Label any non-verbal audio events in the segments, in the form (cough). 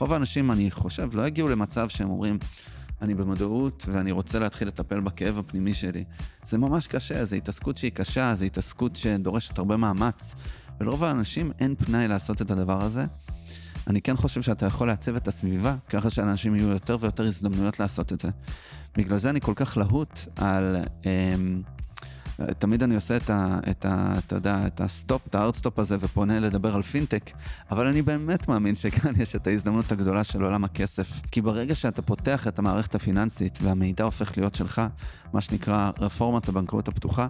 רוב האנשים, אני חושב, לא יגיעו למצב שהם אומרים, אני במודעות ואני רוצה להתחיל לטפל בכאב הפנימי שלי. זה ממש קשה, זו התעסקות שהיא קשה, זו התעסקות שדורשת הרבה מאמץ. ולרוב האנשים אין פנאי לעשות את הדבר הזה. אני כן חושב שאתה יכול לעצב את הסביבה, ככה שאנשים יהיו יותר ויותר הזדמנויות לעשות את זה. בגלל זה אני כל כך להוט על... אמ, תמיד אני עושה את ה... את ה אתה יודע, את ה stop, את ה hard stop הזה ופונה לדבר על פינטק, אבל אני באמת מאמין שכאן יש את ההזדמנות הגדולה של עולם הכסף. כי ברגע שאתה פותח את המערכת הפיננסית והמידע הופך להיות שלך, מה שנקרא רפורמת הבנקאות הפתוחה,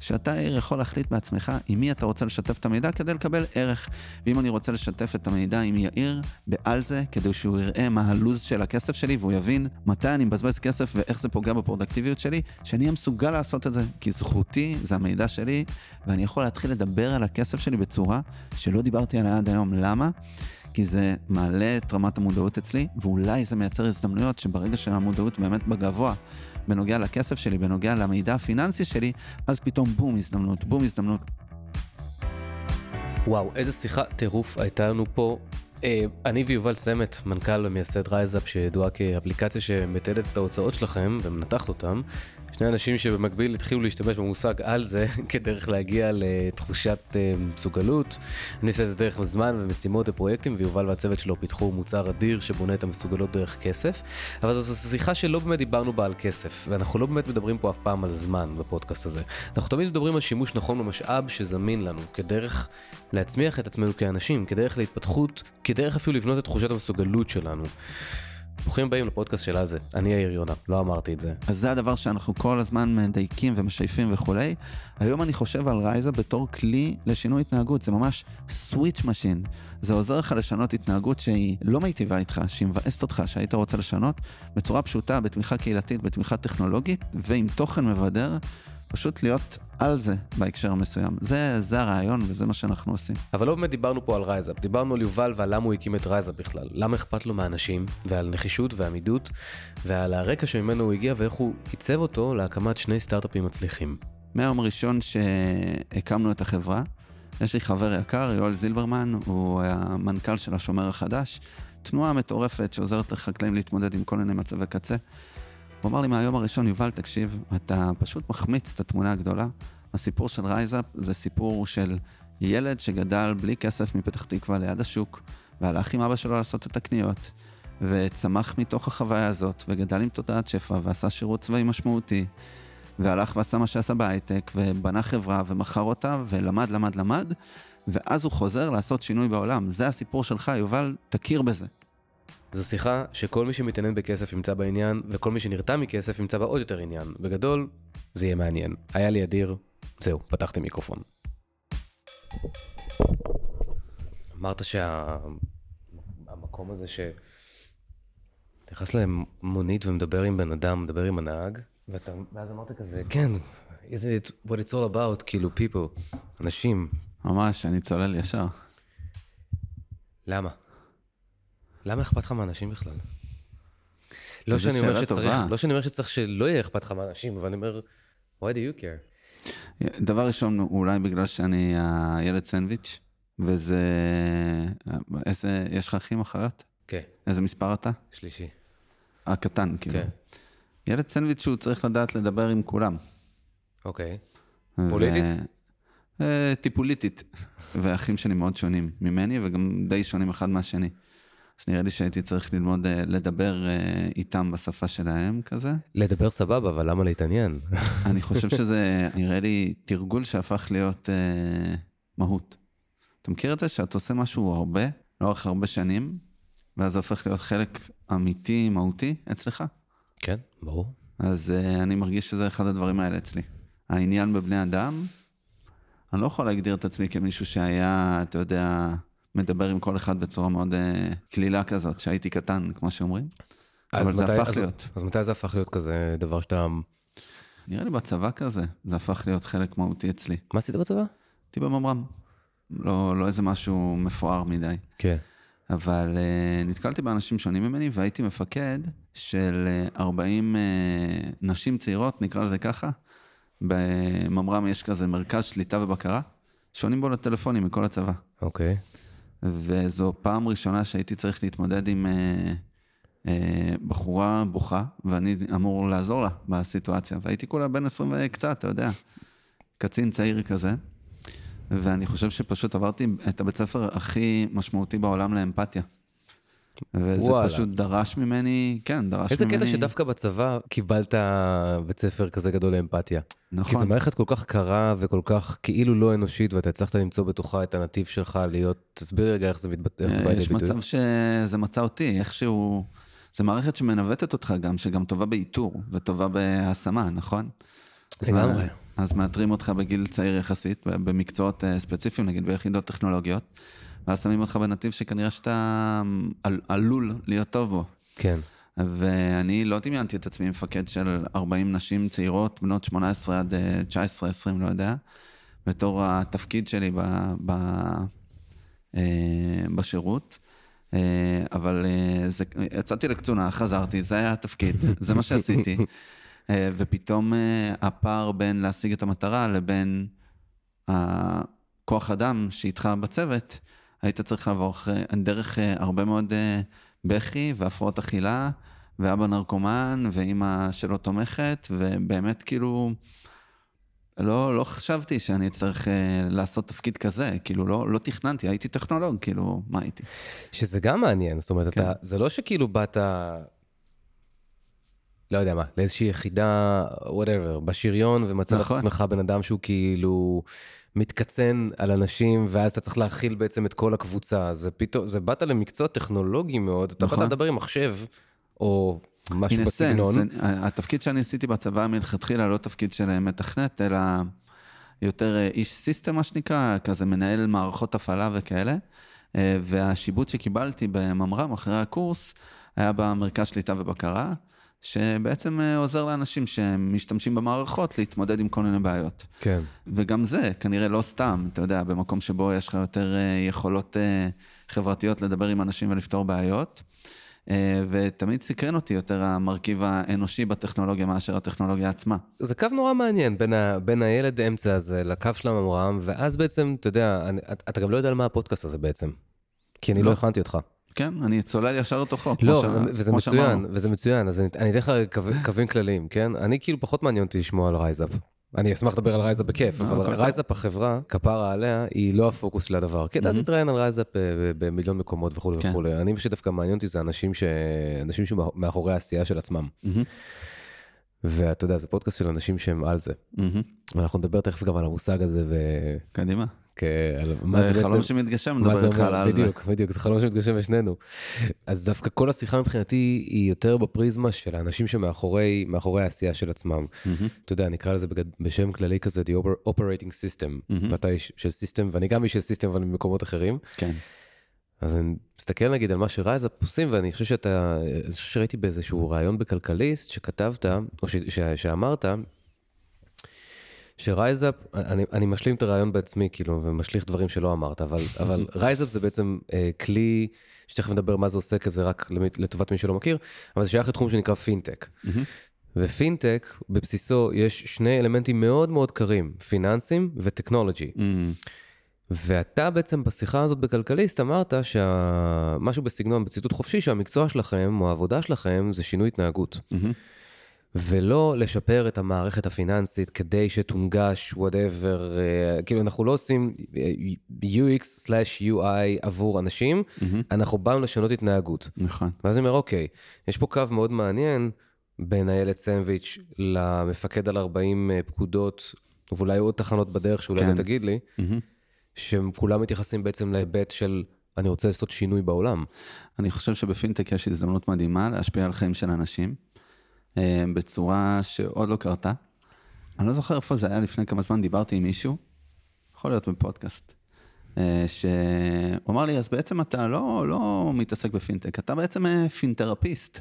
שאתה יכול להחליט בעצמך עם מי אתה רוצה לשתף את המידע כדי לקבל ערך. ואם אני רוצה לשתף את המידע עם יאיר בעל זה, כדי שהוא יראה מה הלו"ז של הכסף שלי והוא יבין מתי אני מבזבז כסף ואיך זה פוגע בפרודקטיביות שלי, שאני אהיה מסוגל לעשות את זה, כי זכותי, זה המידע שלי, ואני יכול להתחיל לדבר על הכסף שלי בצורה שלא דיברתי עליה עד היום. למה? כי זה מעלה את רמת המודעות אצלי, ואולי זה מייצר הזדמנויות שברגע שהמודעות באמת בגבוה, בנוגע לכסף שלי, בנוגע למידע הפיננסי שלי, אז פתאום בום הזדמנות, בום הזדמנות. וואו, איזה שיחה טירוף הייתה לנו פה. אה, אני ויובל סמט, מנכ"ל ומייסד רייזאפ, שידועה כאפליקציה שמתעדת את ההוצאות שלכם ומנתחת אותם, שני אנשים שבמקביל התחילו להשתמש במושג על זה (laughs) כדרך להגיע לתחושת אה, מסוגלות. אני עושה את זה דרך זמן ומשימות ופרויקטים, ויובל והצוות שלו פיתחו מוצר אדיר שבונה את המסוגלות דרך כסף. אבל זו שיחה שלא באמת דיברנו בה על כסף, ואנחנו לא באמת מדברים פה אף פעם על זמן בפודקאסט הזה. אנחנו תמיד מדברים על שימוש נכון במשאב שזמין לנו, כדרך להצמיח את עצמנו כאנשים, כדרך להתפתחות, כדרך אפילו לבנות את תחושת המסוגלות שלנו. ברוכים הבאים לפודקאסט של הזה, אני יאיר יונה, לא אמרתי את זה. אז זה הדבר שאנחנו כל הזמן מדייקים ומשייפים וכולי. היום אני חושב על רייזאפ בתור כלי לשינוי התנהגות, זה ממש switch machine. זה עוזר לך לשנות התנהגות שהיא לא מיטיבה איתך, שהיא מבאסת אותך, שהיית רוצה לשנות, בצורה פשוטה, בתמיכה קהילתית, בתמיכה טכנולוגית, ועם תוכן מבדר. פשוט להיות על זה בהקשר המסוים. זה, זה הרעיון וזה מה שאנחנו עושים. אבל לא באמת דיברנו פה על רייזאפ, דיברנו על יובל ועל למה הוא הקים את רייזאפ בכלל. למה אכפת לו מאנשים, ועל נחישות ועמידות, ועל הרקע שממנו הוא הגיע ואיך הוא עיצב אותו להקמת שני סטארט-אפים מצליחים. מהיום הראשון שהקמנו את החברה, יש לי חבר יקר, יואל זילברמן, הוא המנכ"ל של השומר החדש, תנועה מטורפת שעוזרת לחקלאים להתמודד עם כל מיני מצבי קצה. הוא אמר לי מהיום הראשון, יובל, תקשיב, אתה פשוט מחמיץ את התמונה הגדולה. הסיפור של רייזאפ זה סיפור של ילד שגדל בלי כסף מפתח תקווה ליד השוק, והלך עם אבא שלו לעשות את הקניות, וצמח מתוך החוויה הזאת, וגדל עם תודעת שפע, ועשה שירות צבאי משמעותי, והלך ועשה מה שעשה בהייטק, ובנה חברה, ומכר אותה, ולמד, למד, למד, ואז הוא חוזר לעשות שינוי בעולם. זה הסיפור שלך, יובל, תכיר בזה. זו שיחה שכל מי שמתעניין בכסף ימצא בעניין, וכל מי שנרתע מכסף ימצא בה עוד יותר עניין. בגדול, זה יהיה מעניין. היה לי אדיר, זהו, פתחתי מיקרופון. אמרת שהמקום הזה ש... נכנס למונית ומדבר עם בן אדם, מדבר עם הנהג, ואתה, ואז אמרת כזה, כן, is it what it's all about, כאילו people, אנשים. ממש, אני צולל ישר. למה? למה אכפת לך מאנשים בכלל? לא שאני, אומר שצריך, לא שאני אומר שצריך שלא יהיה אכפת לך מאנשים, אבל אני אומר, why do you care? דבר ראשון, אולי בגלל שאני הילד סנדוויץ', וזה... איזה... יש לך אחים אחיות? כן. איזה מספר אתה? שלישי. הקטן, כאילו. כן. ילד סנדוויץ' שהוא צריך לדעת לדבר עם כולם. אוקיי. פוליטית? אה, טיפוליטית. ואחים שלי מאוד שונים ממני, וגם די שונים אחד מהשני. אז נראה לי שהייתי צריך ללמוד uh, לדבר uh, איתם בשפה שלהם כזה. לדבר סבבה, אבל למה להתעניין? (laughs) אני חושב שזה נראה לי תרגול שהפך להיות uh, מהות. אתה מכיר את זה שאתה עושה משהו הרבה, לאורך הרבה שנים, ואז זה הופך להיות חלק אמיתי, מהותי אצלך? כן, ברור. אז uh, אני מרגיש שזה אחד הדברים האלה אצלי. העניין בבני אדם, אני לא יכול להגדיר את עצמי כמישהו שהיה, אתה יודע, מדבר עם כל אחד בצורה מאוד uh, קלילה כזאת, שהייתי קטן, כמו שאומרים. אבל זה הפך אז, להיות. אז מתי זה הפך להיות כזה דבר שאתה... נראה לי בצבא כזה, זה הפך להיות חלק מהותי אצלי. מה עשית בצבא? הייתי בממר"ם. לא, לא איזה משהו מפואר מדי. כן. אבל uh, נתקלתי באנשים שונים ממני והייתי מפקד של 40 uh, uh, נשים צעירות, נקרא לזה ככה. בממר"ם יש כזה מרכז שליטה ובקרה, שונים בו לטלפונים מכל הצבא. אוקיי. וזו פעם ראשונה שהייתי צריך להתמודד עם אה, אה, בחורה בוכה, ואני אמור לעזור לה בסיטואציה. והייתי כולה בן 20 וקצת, אתה יודע, קצין צעיר כזה. ואני חושב שפשוט עברתי את הבית ספר הכי משמעותי בעולם לאמפתיה. וזה וואלה. פשוט דרש ממני, כן, דרש איזה ממני... קטע שדווקא בצבא קיבלת בית ספר כזה גדול לאמפתיה. כי נכון. זו מערכת כל כך קרה וכל כך כאילו לא אנושית, ואתה הצלחת למצוא בתוכה את הנתיב שלך להיות... תסביר רגע איך זה מתבטא, איך זה בא לידי יש ביטוי. מצב שזה מצא אותי, איכשהו... זו מערכת שמנווטת אותך גם, שגם טובה באיתור וטובה בהשמה, נכון? לגמרי. אז מאתרים אותך בגיל צעיר יחסית, במקצועות אה, ספציפיים, נגיד ביחידות טכנולוגיות, ואז שמים אותך בנתיב שכנראה שאתה על- עלול להיות טוב בו. כן. ואני לא דמיינתי את עצמי מפקד של 40 נשים צעירות, בנות 18 עד אה, 19-20, לא יודע, בתור התפקיד שלי ב, ב, אה, בשירות. אה, אבל אה, זה, יצאתי לקצונה, חזרתי, זה היה התפקיד, (laughs) זה מה שעשיתי. אה, ופתאום אה, הפער בין להשיג את המטרה לבין הכוח אדם שאיתך בצוות, היית צריך לעבור דרך אה, הרבה מאוד אה, בכי והפרעות אכילה, ואבא נרקומן, ואימא שלא תומכת, ובאמת כאילו, לא, לא חשבתי שאני אצטרך אה, לעשות תפקיד כזה, כאילו לא, לא תכננתי, הייתי טכנולוג, כאילו, מה הייתי? שזה גם מעניין, זאת אומרת, כן. אתה, זה לא שכאילו באת, לא יודע מה, לאיזושהי יחידה, וואטאבר, בשריון, ומצא נכון. את עצמך בן אדם שהוא כאילו מתקצן על אנשים, ואז אתה צריך להכיל בעצם את כל הקבוצה. זה פתאום, זה באת למקצוע טכנולוגי מאוד, אתה באת נכון. לדבר עם מחשב, או משהו בסגנון. אני- התפקיד שאני עשיתי בצבא מלכתחילה לא תפקיד של מתכנת, אלא יותר אה, איש סיסטם, מה שנקרא, כזה מנהל מערכות הפעלה וכאלה. אה, והשיבוץ שקיבלתי בממר"ם אחרי הקורס היה במרכז שליטה ובקרה, שבעצם אה, עוזר לאנשים שמשתמשים במערכות להתמודד עם כל מיני בעיות. כן. וגם זה, כנראה לא סתם, אתה יודע, במקום שבו יש לך יותר אה, יכולות אה, חברתיות לדבר עם אנשים ולפתור בעיות. ותמיד סקרן אותי יותר המרכיב האנושי בטכנולוגיה מאשר הטכנולוגיה עצמה. זה קו נורא מעניין בין, ה, בין הילד אמצע הזה לקו של הממר"ם, ואז בעצם, אתה יודע, אני, אתה גם לא יודע על מה הפודקאסט הזה בעצם. כי אני לא, לא. הכנתי אותך. כן, אני צולל ישר לתוכו. לא, וזה, וזה מצוין, שאמרנו. וזה מצוין, אז אני, אני אתן לך קו- קווים כלליים, כן? אני כאילו פחות מעניין אותי לשמוע על רייזאפ. אני אשמח לדבר על רייזאפ בכיף, אה, אבל אוקיי. רייזאפ החברה, כפרה עליה, היא לא הפוקוס של הדבר. כי אתה. תתראיין על רייזאפ אה, במיליון מקומות וכולי כן. וכולי. אני, מה שדווקא מעניין אותי זה אנשים שמאחורי העשייה של עצמם. ואתה יודע, זה פודקאסט של אנשים שהם על זה. ואנחנו נדבר תכף גם על המושג הזה, ו... קדימה. כ- על מה זה זה חלום בעצם... שמתגשם, נדבר זה איתך על זה. בדיוק, בדיוק, זה חלום שמתגשם בשנינו. אז דווקא כל השיחה מבחינתי היא יותר בפריזמה של האנשים שמאחורי מאחורי העשייה של עצמם. מהמם, אתה יודע, נקרא לזה בגד- בשם כללי כזה, The Oper- Operating System. מהמם. ואתה איש של system, ואני גם איש של system, אבל ממקומות אחרים. כן. אז אני מסתכל נגיד על מה שרייזאפ עושים, ואני חושב שאתה, אני חושב שראיתי באיזשהו ראיון בכלכליסט שכתבת, או ש, ש, שאמרת, שרייזאפ, אני, אני משלים את הרעיון בעצמי, כאילו, ומשליך דברים שלא אמרת, אבל, (laughs) אבל רייזאפ זה בעצם אה, כלי, שתכף נדבר מה זה עושה כזה רק למי- לטובת מי שלא מכיר, אבל זה שייך לתחום שנקרא פינטק. ופינטק, בבסיסו יש שני אלמנטים מאוד מאוד קרים, פיננסים וטכנולוגי. ואתה בעצם בשיחה הזאת בכלכליסט אמרת שמשהו בסגנון, בציטוט חופשי, שהמקצוע שלכם או העבודה שלכם זה שינוי התנהגות. מהמם. ולא לשפר את המערכת הפיננסית כדי שתונגש whatever, כאילו אנחנו לא עושים אה, UX/UI עבור אנשים, מהמם. אנחנו באנו לשנות התנהגות. נכון. ואז אני אומר, אוקיי, יש פה קו מאוד מעניין בין הילד סנדוויץ' למפקד על 40 אה, פקודות, ואולי עוד תחנות בדרך שאולי כן. לא תגיד לי, מהמם. שהם כולם מתייחסים בעצם להיבט של אני רוצה לעשות שינוי בעולם. אני חושב שבפינטק יש הזדמנות מדהימה להשפיע על חיים של אנשים אה, בצורה שעוד לא קרתה. אני לא זוכר איפה זה היה לפני כמה זמן, דיברתי עם מישהו, יכול להיות בפודקאסט, אה, שהוא אמר לי, אז בעצם אתה לא, לא מתעסק בפינטק, אתה בעצם אה, פינתרפיסט.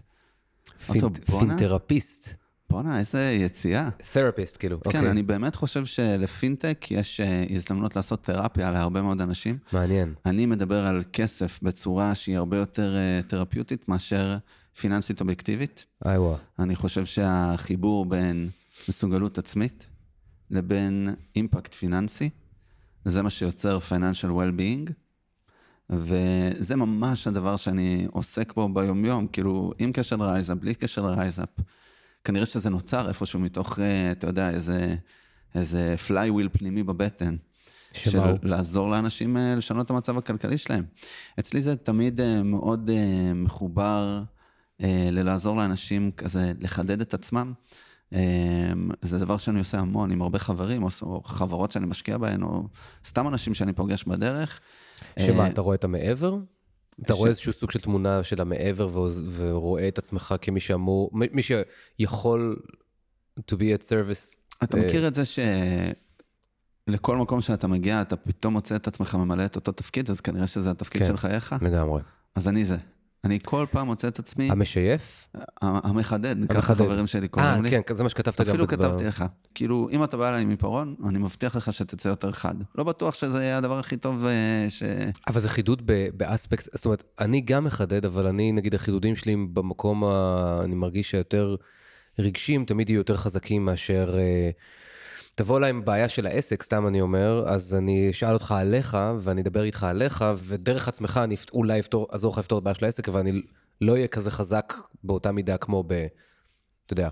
פינט, אותו, בואנה. Fintherapist. בואנה, איזה יציאה. תרפיסט, כאילו. כן, אני באמת חושב שלפינטק יש אה, הזדמנות לעשות תרפיה להרבה מאוד אנשים. מעניין. אני מדבר על כסף בצורה שהיא הרבה יותר אה, תרפיוטית מאשר פיננסית אובייקטיבית. איי וואה. אני חושב שהחיבור בין מסוגלות עצמית לבין אימפקט פיננסי, זה מה שיוצר financial well-being, וזה ממש הדבר שאני עוסק בו ביומיום, כאילו, עם קשר לרייזאפ, בלי קשר לרייזאפ. כנראה שזה נוצר איפשהו מתוך, אה, אתה יודע, איזה, איזה flywheel פנימי בבטן. של? לעזור לאנשים אה, לשנות את המצב הכלכלי שלהם. אצלי זה תמיד אה, מאוד מחובר ללעזור לאנשים כזה לחדד את עצמם. אה, זה דבר שאני עושה המון עם הרבה חברים, או, חברות שאני משקיע בהן, או סתם אנשים שאני פוגש בדרך. שמה, אה, אתה רואה את המעבר? אתה ש- רואה איזשהו סוג של תמונה של המעבר ורואה את עצמך כמי שאמור, מי שיכול to be at service. אתה אה, מכיר את זה שלכל מקום שאתה מגיע, אתה פתאום מוצא את עצמך ממלא את אותו תפקיד, אז כנראה שזה התפקיד כן. של חייך? לגמרי. אז אני זה. אני כל פעם מוצא את עצמי, המשייף? המחדד, ככה. החברים שלי אה, קוראים לי. כן, זה מה שכתבת גם. אפילו בדבר. כתבתי לך, כאילו, אם אתה בא אליי עם עיפרון, אני מבטיח לך שתצא יותר חד. לא בטוח שזה יהיה הדבר הכי טוב אה, ש... אבל זה חידוד באספקט, זאת אומרת, אני גם מחדד, אבל אני, נגיד, החידודים שלי במקום. אני מרגיש שיותר רגשיים, תמיד יהיו יותר חזקים מאשר... אה, תבוא אליי עם בעיה של העסק, סתם אני אומר, אז אני אשאל אותך עליך, ואני אדבר איתך עליך, ודרך עצמך אני אולי אפתור, אעזור לך לפתור את הבעיה של העסק, אבל אני לא אהיה כזה חזק באותה מידה כמו ב... אתה יודע.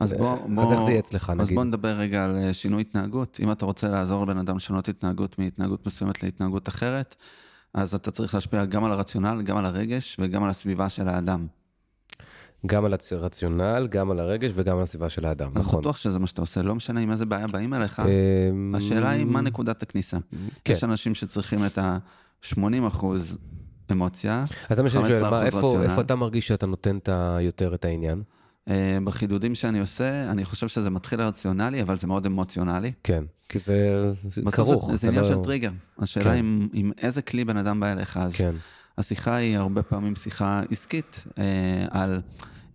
אז בוא, בוא... אז איך זה יהיה אצלך, אז נגיד? בוא נדבר רגע על אה, שינוי התנהגות. אם אתה רוצה לעזור לבן אדם לשנות התנהגות מהתנהגות מסוימת להתנהגות אחרת, אז אתה צריך להשפיע גם על הרציונל, גם על הרגש וגם על הסביבה של האדם. גם על הרציונל, גם על הרגש וגם על הסביבה של האדם, אז נכון. בטוח שזה מה שאתה עושה, לא משנה עם איזה בעיה באים אליך. אמ, השאלה היא מה נקודת הכניסה. כן. יש אנשים שצריכים את ה-80 אחוז אמוציה, אז זה מה שאני שואל, 15% איפה, רציונל. איפה אתה מרגיש שאתה נותן את יותר את העניין? אה, בחידודים שאני עושה, אני חושב שזה מתחיל רציונלי, אבל זה מאוד אמוציונלי. כן, כי זה כרוך. זה, עניין לא- של טריגר. השאלה כן. עם, עם איזה כלי בן אדם בא אליך, אז כן, השיחה היא הרבה פעמים שיחה עסקית, אה, על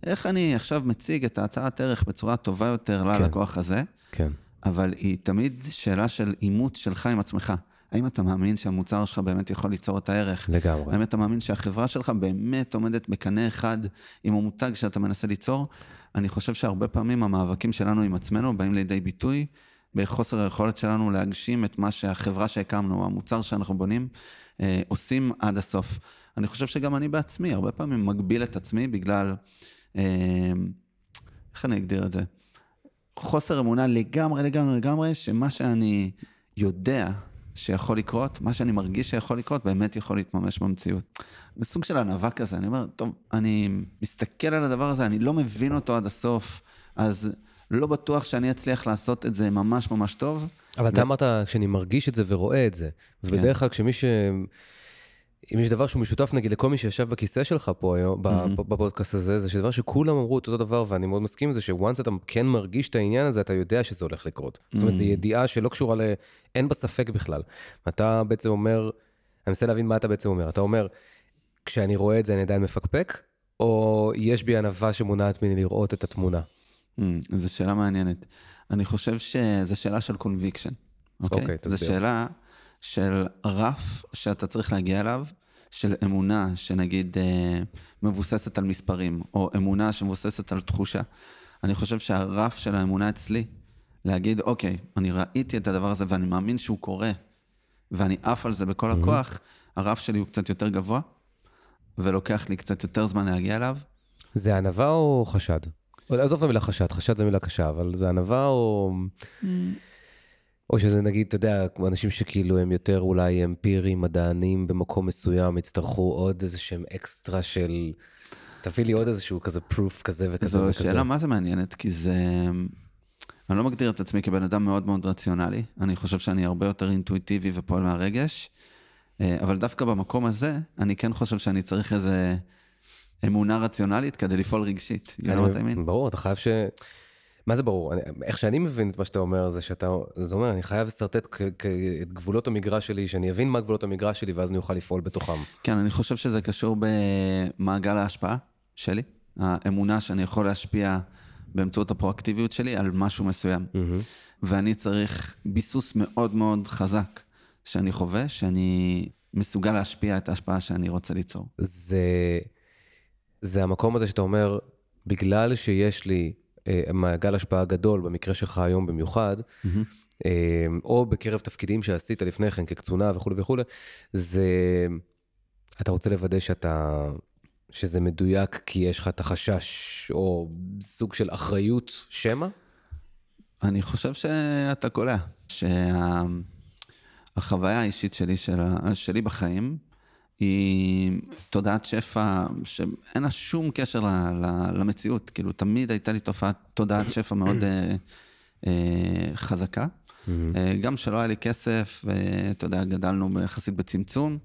איך אני עכשיו מציג את ההצעת ערך בצורה טובה יותר ללקוח הזה, כן. אבל היא תמיד שאלה של אימות שלך עם עצמך. האם אתה מאמין שהמוצר שלך באמת יכול ליצור את הערך? לגמרי. האם אתה מאמין שהחברה שלך באמת עומדת בקנה אחד עם המותג שאתה מנסה ליצור? אני חושב שהרבה פעמים המאבקים שלנו עם עצמנו באים לידי ביטוי בחוסר היכולת שלנו להגשים את מה שהחברה שהקמנו, המוצר שאנחנו בונים, אה, עושים עד הסוף. אני חושב שגם אני בעצמי, הרבה פעמים מגביל את עצמי בגלל, איך אני אגדיר את זה? חוסר אמונה לגמרי, לגמרי, לגמרי, שמה שאני יודע שיכול לקרות, מה שאני מרגיש שיכול לקרות, באמת יכול להתממש במציאות. בסוג של ענווה כזה, אני אומר, טוב, אני מסתכל על הדבר הזה, אני לא מבין אותו עד הסוף, אז לא בטוח שאני אצליח לעשות את זה ממש ממש טוב. אבל אתה אמרת, כשאני מרגיש את זה ורואה את זה, ובדרך כלל כשמי ש... אם יש דבר שהוא משותף נגיד לכל מי שישב בכיסא שלך פה היום, ב- בפודקאסט הזה, זה שדבר שכולם אמרו אותו דבר, ואני מאוד מסכים עם זה, שוואנס אתה כן מרגיש את העניין הזה, אתה יודע שזה הולך לקרות. זאת אומרת, זו ידיעה שלא קשורה ל... אין בה ספק בכלל. אתה בעצם אומר, אני מנסה להבין מה אתה בעצם אומר. אתה אומר, כשאני רואה את זה אני עדיין מפקפק, או יש בי ענווה שמונעת ממני לראות את התמונה? Mm, זו שאלה מעניינת. אני חושב שזו שאלה של קונביקשן, אוקיי? אוקיי, זו תסביר. שאלה של רף שאתה צריך להגיע אליו, של אמונה שנגיד אה, מבוססת על מספרים, או אמונה שמבוססת על תחושה. אני חושב שהרף של האמונה אצלי, להגיד, אוקיי, אני ראיתי את הדבר הזה ואני מאמין שהוא קורה, ואני עף על זה בכל הכוח, הרף שלי הוא קצת יותר גבוה, ולוקח לי קצת יותר זמן להגיע אליו. זה ענווה או חשד? עזוב את המילה חשד, חשד זה מילה קשה, אבל זה ענווה או... או שזה נגיד, אתה יודע, אנשים שכאילו הם יותר אולי אמפיריים, מדענים במקום מסוים, יצטרכו עוד איזה שהם אקסטרה של... תביא לי עוד איזשהו כזה פרוף כזה וכזה זו וכזה. שאלה מה זה מעניינת, כי זה... אני לא מגדיר את עצמי כבן אדם מאוד מאוד רציונלי, אני חושב שאני הרבה יותר אינטואיטיבי ופועל מהרגש, אה, אבל דווקא במקום הזה, אני כן חושב שאני צריך איזה אמונה רציונלית כדי לפעול רגשית. You know אני- what I mean? ברור, אתה חייב ש... מה זה ברור? אני, איך שאני מבין את מה שאתה אומר, זה שאתה... זאת אומרת, אני חייב לשרטט את גבולות המגרש שלי, שאני אבין מה גבולות המגרש שלי, ואז אני אוכל לפעול בתוכם. כן, אני חושב שזה קשור במעגל ההשפעה שלי, האמונה שאני יכול להשפיע באמצעות הפרואקטיביות שלי על משהו מסוים. ואני צריך ביסוס מאוד מאוד חזק שאני חווה, שאני מסוגל להשפיע את ההשפעה שאני רוצה ליצור. זה, זה המקום הזה שאתה אומר, בגלל שיש לי מעגל השפעה גדול, במקרה שלך היום במיוחד, אה, או בקרב תפקידים שעשית לפני כן כקצונה וכולי וכולי, זה, אתה רוצה לוודא שאתה, שזה מדויק כי יש לך את החשש, או סוג של אחריות שמא? אני חושב שאתה קולע, שהחוויה האישית שלי, של, שלי בחיים, היא תודעת שפע שאין לה שום קשר ל, ל, למציאות. כאילו, תמיד הייתה לי תופעת תודעת שפע מאוד אה, אה, חזקה. אה, גם שלא היה לי כסף, ואתה יודע, גדלנו יחסית בצמצום,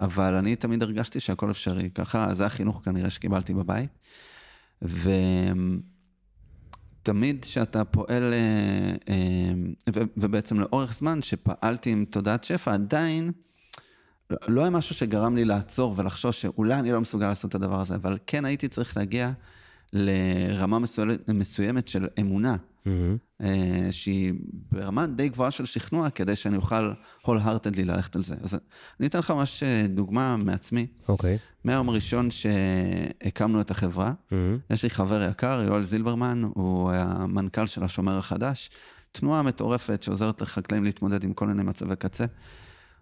אבל אני תמיד הרגשתי שהכל אפשרי. ככה, זה החינוך כנראה שקיבלתי בבית. ותמיד כשאתה פועל, אה, אה, ובעצם לאורך זמן שפעלתי עם תודעת שפע, עדיין לא היה משהו שגרם לי לעצור ולחשוש שאולי אני לא מסוגל לעשות את הדבר הזה, אבל כן הייתי צריך להגיע לרמה מסוימת של אמונה, mm-hmm. שהיא ברמה די גבוהה של שכנוע, כדי שאני אוכל wholeheartedly ללכת על זה. אז אני אתן לך ממש אה, דוגמה מעצמי. אוקיי. Okay. מהיום הראשון שהקמנו את החברה, mm-hmm. יש לי חבר יקר, יואל זילברמן, הוא המנכ"ל של השומר החדש, תנועה מטורפת שעוזרת לחקלאים להתמודד עם כל מיני מצבי קצה.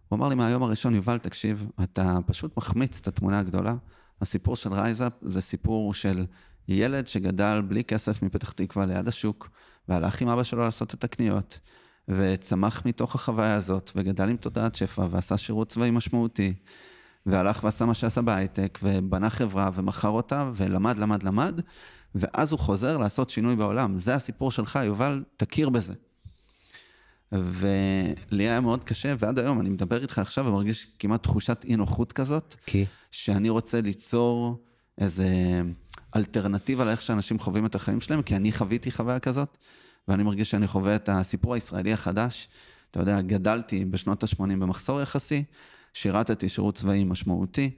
הוא אמר לי מהיום הראשון, יובל, תקשיב, אתה פשוט מחמיץ את התמונה הגדולה. הסיפור של רייזאפ זה סיפור של ילד שגדל בלי כסף מפתח תקווה ליד השוק, והלך עם אבא שלו לעשות את הקניות, וצמח מתוך החוויה הזאת, וגדל עם תודעת שפע, ועשה שירות צבאי משמעותי, והלך ועשה מה שעשה בהייטק, ובנה חברה, ומכר אותה, ולמד, למד, למד, ואז הוא חוזר לעשות שינוי בעולם. זה הסיפור שלך, יובל, תכיר בזה. ולי היה מאוד קשה, ועד היום אני מדבר איתך עכשיו ומרגיש כמעט תחושת אי נוחות כזאת. כי? שאני רוצה ליצור איזה אלטרנטיבה לאיך שאנשים חווים את החיים שלהם, כי אני חוויתי חוויה כזאת, ואני מרגיש שאני חווה את הסיפור הישראלי החדש. אתה יודע, גדלתי בשנות ה-80 במחסור יחסי, שירתתי שירות צבאי משמעותי,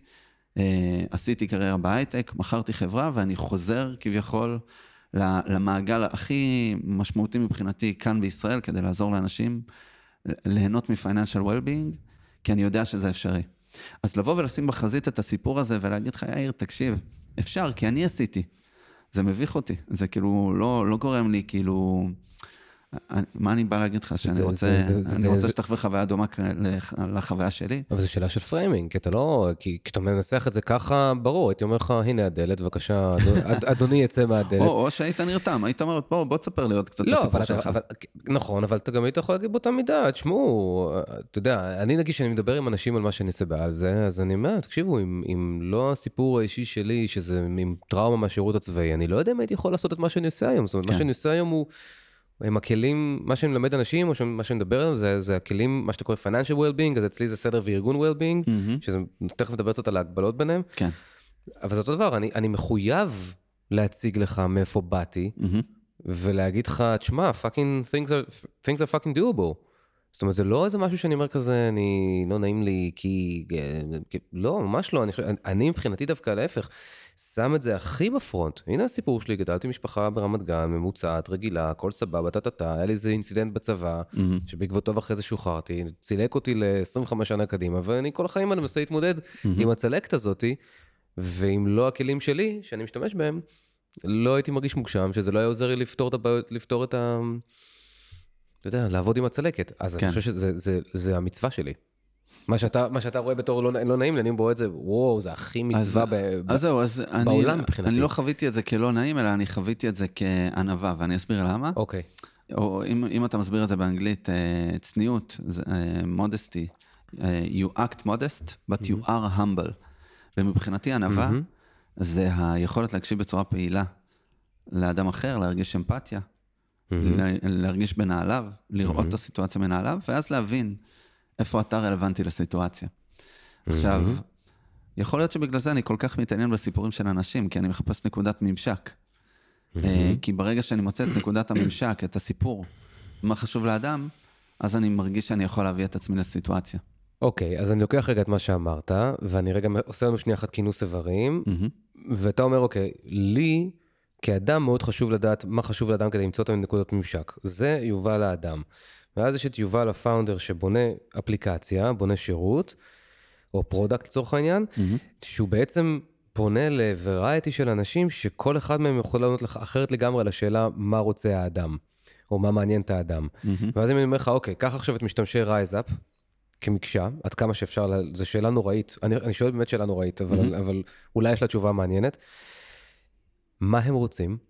אה, עשיתי קריירה בהייטק, מכרתי חברה, ואני חוזר כביכול למעגל הכי משמעותי מבחינתי כאן בישראל, כדי לעזור לאנשים ליהנות מ-financial well-being, כי אני יודע שזה אפשרי. אז לבוא ולשים בחזית את הסיפור הזה ולהגיד לך, יאיר, תקשיב, אפשר, כי אני עשיתי. זה מביך אותי, זה כאילו לא, לא גורם לי כאילו... מה אני בא להגיד לך? שאני רוצה, זה, זה, אני זה, רוצה שתחווה חוויה דומה לחוויה שלי? אבל זו שאלה של framing, כי אתה לא, כי כשאתה מנסח את זה ככה, ברור, הייתי אומר לך, הנה הדלת, בבקשה, (laughs) אדוני יצא מהדלת. או, או שהיית נרתם, היית אומר, בוא, בוא תספר לי עוד קצת לא, את הסיפור שלך. אבל, נכון, אבל אתה גם היית יכול להגיד באותה מידה, תשמעו, אתה יודע, אני נגיד שאני מדבר עם אנשים על מה שאני עושה בעל זה, אז אני אומר, תקשיבו, אם, אם לא הסיפור האישי שלי, שזה עם טראומה מהשירות הצבאי, אני לא יודע אם הייתי יכול לעשות את מה שאני עושה היום. זאת אומרת, כן. מה שאני עושה היום הוא... הם הכלים, מה שאני מלמד אנשים, או מה שאני מדבר עליהם, זה, זה הכלים, מה שאתה קורא financial well-being, אז אצלי זה סדר וארגון well-being, mm-hmm. שזה, תכף נדבר קצת על ההגבלות ביניהם. כן. אבל זה אותו דבר, אני, אני מחויב להציג לך מאיפה באתי, mm-hmm. ולהגיד לך, תשמע, fucking things are, things are fucking doable. זאת אומרת, זה לא איזה משהו שאני אומר כזה, אני, לא נעים לי, כי... כי לא, ממש לא. אני, אני מבחינתי דווקא להפך. שם את זה הכי בפרונט. הנה הסיפור שלי, גדלתי משפחה ברמת גן, ממוצעת, רגילה, הכל סבבה, טה-טה-טה, היה לי איזה אינצידנט בצבא, mm-hmm. שבעקבותיו אחרי זה שוחררתי, צילק אותי ל-25 שנה קדימה, ואני כל החיים האלה מנסה להתמודד mm-hmm. עם הצלקת הזאתי, ואם לא הכלים שלי, שאני משתמש בהם, לא הייתי מרגיש מוגשם, שזה לא היה עוזר לי לפתור את הבעיות, לפתור את ה... אתה יודע, לעבוד עם הצלקת. אז כן. אני חושב שזה זה, זה המצווה שלי. מה שאתה, מה שאתה רואה בתור לא, לא נעים אני רואה את זה, וואו, זה הכי מצווה אז, ב, אז זהו, אז בעולם אני, מבחינתי. אני לא חוויתי את זה כלא נעים, אלא אני חוויתי את זה כענווה, ואני אסביר למה. אוקיי. או אם, אם אתה מסביר את זה באנגלית, uh, צניעות, מודסטי, uh, uh, you act modest, but you are humble. ומבחינתי ענווה, mm-hmm. זה היכולת להקשיב בצורה פעילה לאדם אחר, להרגיש אמפתיה, mm-hmm. להרגיש בנעליו, לראות mm-hmm. את הסיטואציה מנעליו, ואז להבין. איפה אתה רלוונטי לסיטואציה. עכשיו, יכול להיות שבגלל זה אני כל כך מתעניין בסיפורים של אנשים, כי אני מחפש נקודת ממשק. אה, כי ברגע שאני מוצא את נקודת הממשק, את הסיפור, מה חשוב לאדם, אז אני מרגיש שאני יכול להביא את עצמי לסיטואציה. אוקיי, okay, אז אני לוקח רגע את מה שאמרת, ואני רגע עושה לנו שנייה אחת כינוס איברים, mm-hmm. ואתה אומר, אוקיי, לי, כאדם מאוד חשוב לדעת מה חשוב לאדם כדי למצוא את נקודות ממשק. זה יובל האדם. ואז יש את יובל ה founder שבונה אפליקציה, בונה שירות, או product לצורך העניין, mm-hmm. שהוא בעצם פונה ל variety של אנשים שכל אחד מהם יכול לענות לך אחרת לגמרי על השאלה מה רוצה האדם, או מה מעניין את האדם. Mm-hmm. ואז אני אומר לך, אוקיי, קח עכשיו את משתמשי רייזאפ, כמקשה, עד כמה שאפשר, זו שאלה נוראית. אני, אני שואל באמת שאלה נוראית, אבל, אבל אולי יש לה תשובה מעניינת. מה הם רוצים?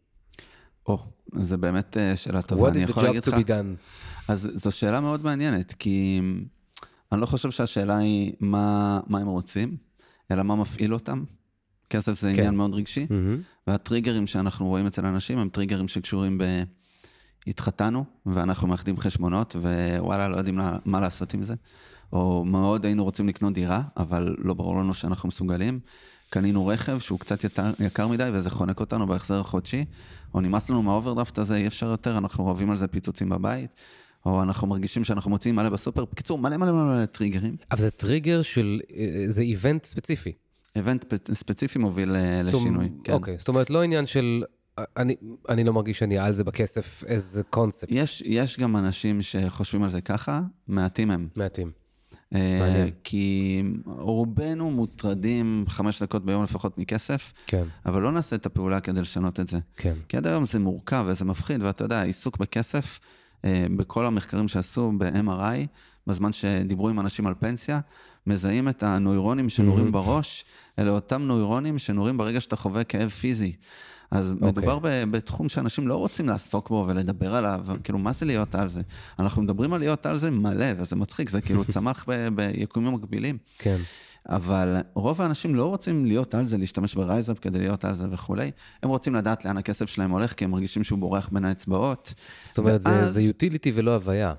או, זה באמת אה, שאלה טובה. What is the job to be done? אז זו שאלה מאוד מעניינת, כי אני לא חושב שהשאלה היא מה, מה הם רוצים, אלא מה מפעיל אותם. כסף זה כן. עניין מאוד רגשי, מהמם. והטריגרים שאנחנו רואים אצל אנשים הם טריגרים שקשורים ב... התחתנו, ואנחנו מאחדים חשבונות, ווואלה, לא יודעים לה- מה לעשות עם זה. או מאוד היינו רוצים לקנות דירה, אבל לא ברור לנו שאנחנו מסוגלים. קנינו רכב שהוא קצת יקר, יקר מדי, וזה חונק אותנו בהחזר החודשי. או נמאס לנו מהאוברדרפט הזה, אי אפשר יותר, אנחנו רבים על זה פיצוצים בבית. או אנחנו מרגישים שאנחנו מוצאים מלא בסופר. בקיצור, מלא מלא מלא מלא טריגרים. אבל זה טריגר של, אה, זה event ספציפי. איבנט ספציפי מוביל אה, אומ- לשינוי. כן. אוקיי, זאת אומרת, לא עניין של, אני, אני לא מרגיש שאני על זה בכסף, איזה קונספט. יש, יש גם אנשים שחושבים על זה ככה, מעטים הם. מעטים. אה. כי רובנו מוטרדים חמש דקות ביום לפחות מכסף, כן, אבל לא נעשה את הפעולה כדי לשנות את זה. כן. כי עד היום זה מורכב וזה מפחיד, ואתה יודע, עיסוק בכסף, אה, בכל המחקרים שעשו ב-MRI, בזמן שדיברו עם אנשים על פנסיה, מזהים את הנוירונים שנורים בראש, אלה אותם נוירונים שנורים ברגע שאתה חווה כאב פיזי. אז אוקיי. מדובר ב- בתחום שאנשים לא רוצים לעסוק בו ולדבר עליו, כאילו, מה זה להיות על זה? אנחנו מדברים על להיות על זה מלא, וזה מצחיק, זה כאילו (laughs) צמח ב- ביקומים מקבילים. כן. אבל רוב האנשים לא רוצים להיות על זה, להשתמש ברייזאפ כדי להיות על זה וכולי. הם רוצים לדעת לאן הכסף שלהם הולך, כי הם מרגישים שהוא בורח בין האצבעות. זאת אומרת, ואז- זה יוטיליטי ולא הוויה.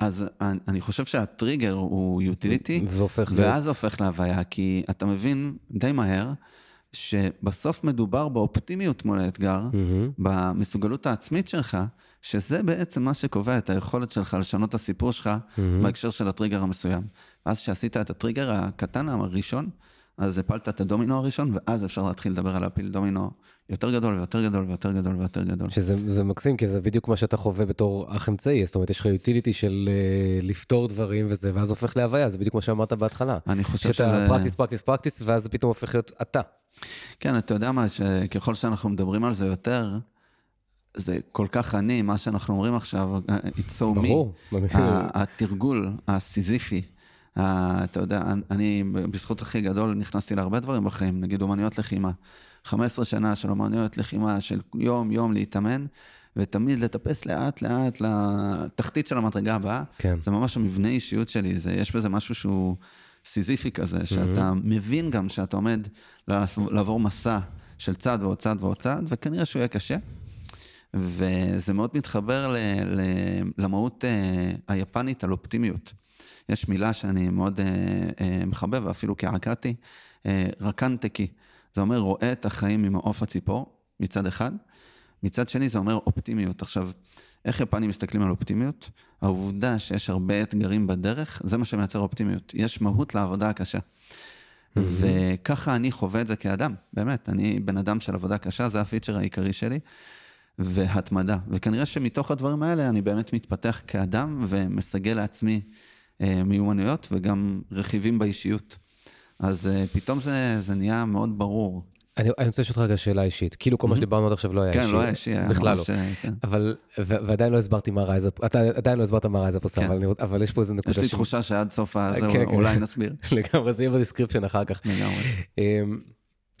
אז אני- חושב שהטריגר הוא יוטיליטי, והופך להיות... ואז הופך להוויה, כי אתה מבין די מהר שבסוף מדובר באופטימיות מול האתגר, מהמם. במסוגלות העצמית שלך, שזה בעצם מה שקובע את היכולת שלך לשנות את הסיפור שלך בהקשר של הטריגר המסוים. ואז כשעשית את הטריגר הקטן הראשון, אז הפלת את הדומינו הראשון, ואז אפשר להתחיל לדבר על להפיל דומינו יותר גדול ויותר גדול ויותר גדול ויותר גדול. שזה זה מקסים, כי זה בדיוק מה שאתה חווה בתור אח אמצעי. זאת אומרת, יש לך יוטיליטי של uh, לפתור דברים וזה, ואז הופך להוויה, זה בדיוק מה שאמרת בהתחלה. אני חושב שאתה שזה... פרקטיס, פרקטיס, פרקטיס, ואז זה פתאום הופך להיות אתה. כן, אתה יודע מה, שככל שאנחנו מדברים על זה יותר, זה כל כך אני, מה שאנחנו אומרים עכשיו, it's so me. ברור. התרגול הסיזיפי, אתה יודע, אני בזכות הכי גדול נכנסתי להרבה דברים בחיים, נגיד אומנויות לחימה. 15 שנה של אומנויות לחימה, של יום-יום להתאמן, ותמיד לטפס לאט-לאט לתחתית של המדרגה הבאה. כן. זה ממש המבנה אישיות שלי, זה, יש בזה משהו שהוא סיזיפי כזה, שאתה מבין גם שאתה עומד לעבור מסע של צעד ועוד צעד ועוד צעד, וכנראה שהוא יהיה קשה. וזה מאוד מתחבר ל, ל, למהות אה, היפנית על אופטימיות. יש מילה שאני מאוד אה, אה, מחבב, ואפילו כעקתי, אה, רקנטקי. זה אומר רואה את החיים ממעוף הציפור, מצד אחד. מצד שני זה אומר אופטימיות. עכשיו, איך יפנים מסתכלים על אופטימיות? העובדה שיש הרבה אתגרים בדרך, זה מה שמייצר אופטימיות. יש מהות לעבודה הקשה. וככה אני חווה את זה כאדם, באמת. אני בן אדם של עבודה קשה, זה הפיצ'ר העיקרי שלי. והתמדה. וכנראה שמתוך הדברים האלה אני באמת מתפתח כאדם ומסגל לעצמי מיומנויות וגם רכיבים באישיות. אז אה, פתאום זה, זה נהיה מאוד ברור. אני, אני רוצה לשאול אותך רגע שאלה אישית. כאילו כל מה שדיברנו עד עכשיו לא היה כן, אישי. לא היה אישי, בכלל לא. אה, כן. אבל, ועדיין לא הסברתי מה רייזאפ, אתה עדיין לא הסברת מה רייזאפ עושה, כן. אבל, יש פה איזה נקודה יש לי תחושה שעד סוף הזה כן, כן. אולי נסביר. (laughs) לגמרי, זה יהיה ב description אחר כך. לגמרי. אמ,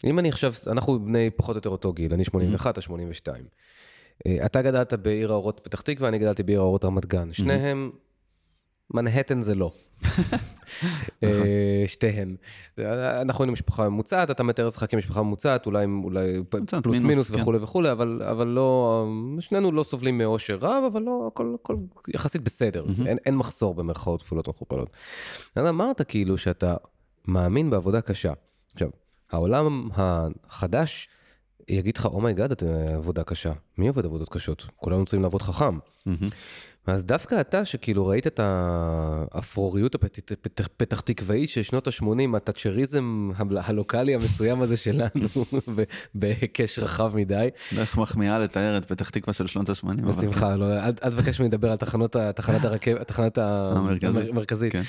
אם אני עכשיו, אנחנו בני פחות או יותר אותו גיל, אני 81, אתה 82. אה, אתה גדלת בעיר האורות פתח תקווה, אני גדלתי בעיר האורות רמת גן. שניהם, מנהטן זה לא. (laughs) אה, שתיהן. אנחנו היינו משפחה ממוצעת, אתה מתאר לעצמך כמשפחה ממוצעת, אולי פלוס מינוס, כן. וכולי וכולי, אבל אבל לא, שנינו לא סובלים מאושר רב, אבל לא, הכל הכל יחסית בסדר. אין- אין מחסור במרכאות כפולות ומכופלות. אז אמרת כאילו שאתה מאמין בעבודה קשה. עכשיו, העולם החדש יגיד לך, oh my god, את אה, עבודה קשה. מי עובד עבודות קשות? כולנו צריכים לעבוד חכם. אז דווקא אתה, שכאילו ראית את האפרוריות הפתח פתח תקוואית של שנות ה-80, התאצ'ריזם הלוקאלי המסוים הזה שלנו, (laughs) בהיקש רחב מדי. דרך מחמיאה לתאר את פתח תקווה של שנות ה-80. בשמחה, לא, אל תבקש ממני לדבר על תחנת המרכזית. כן.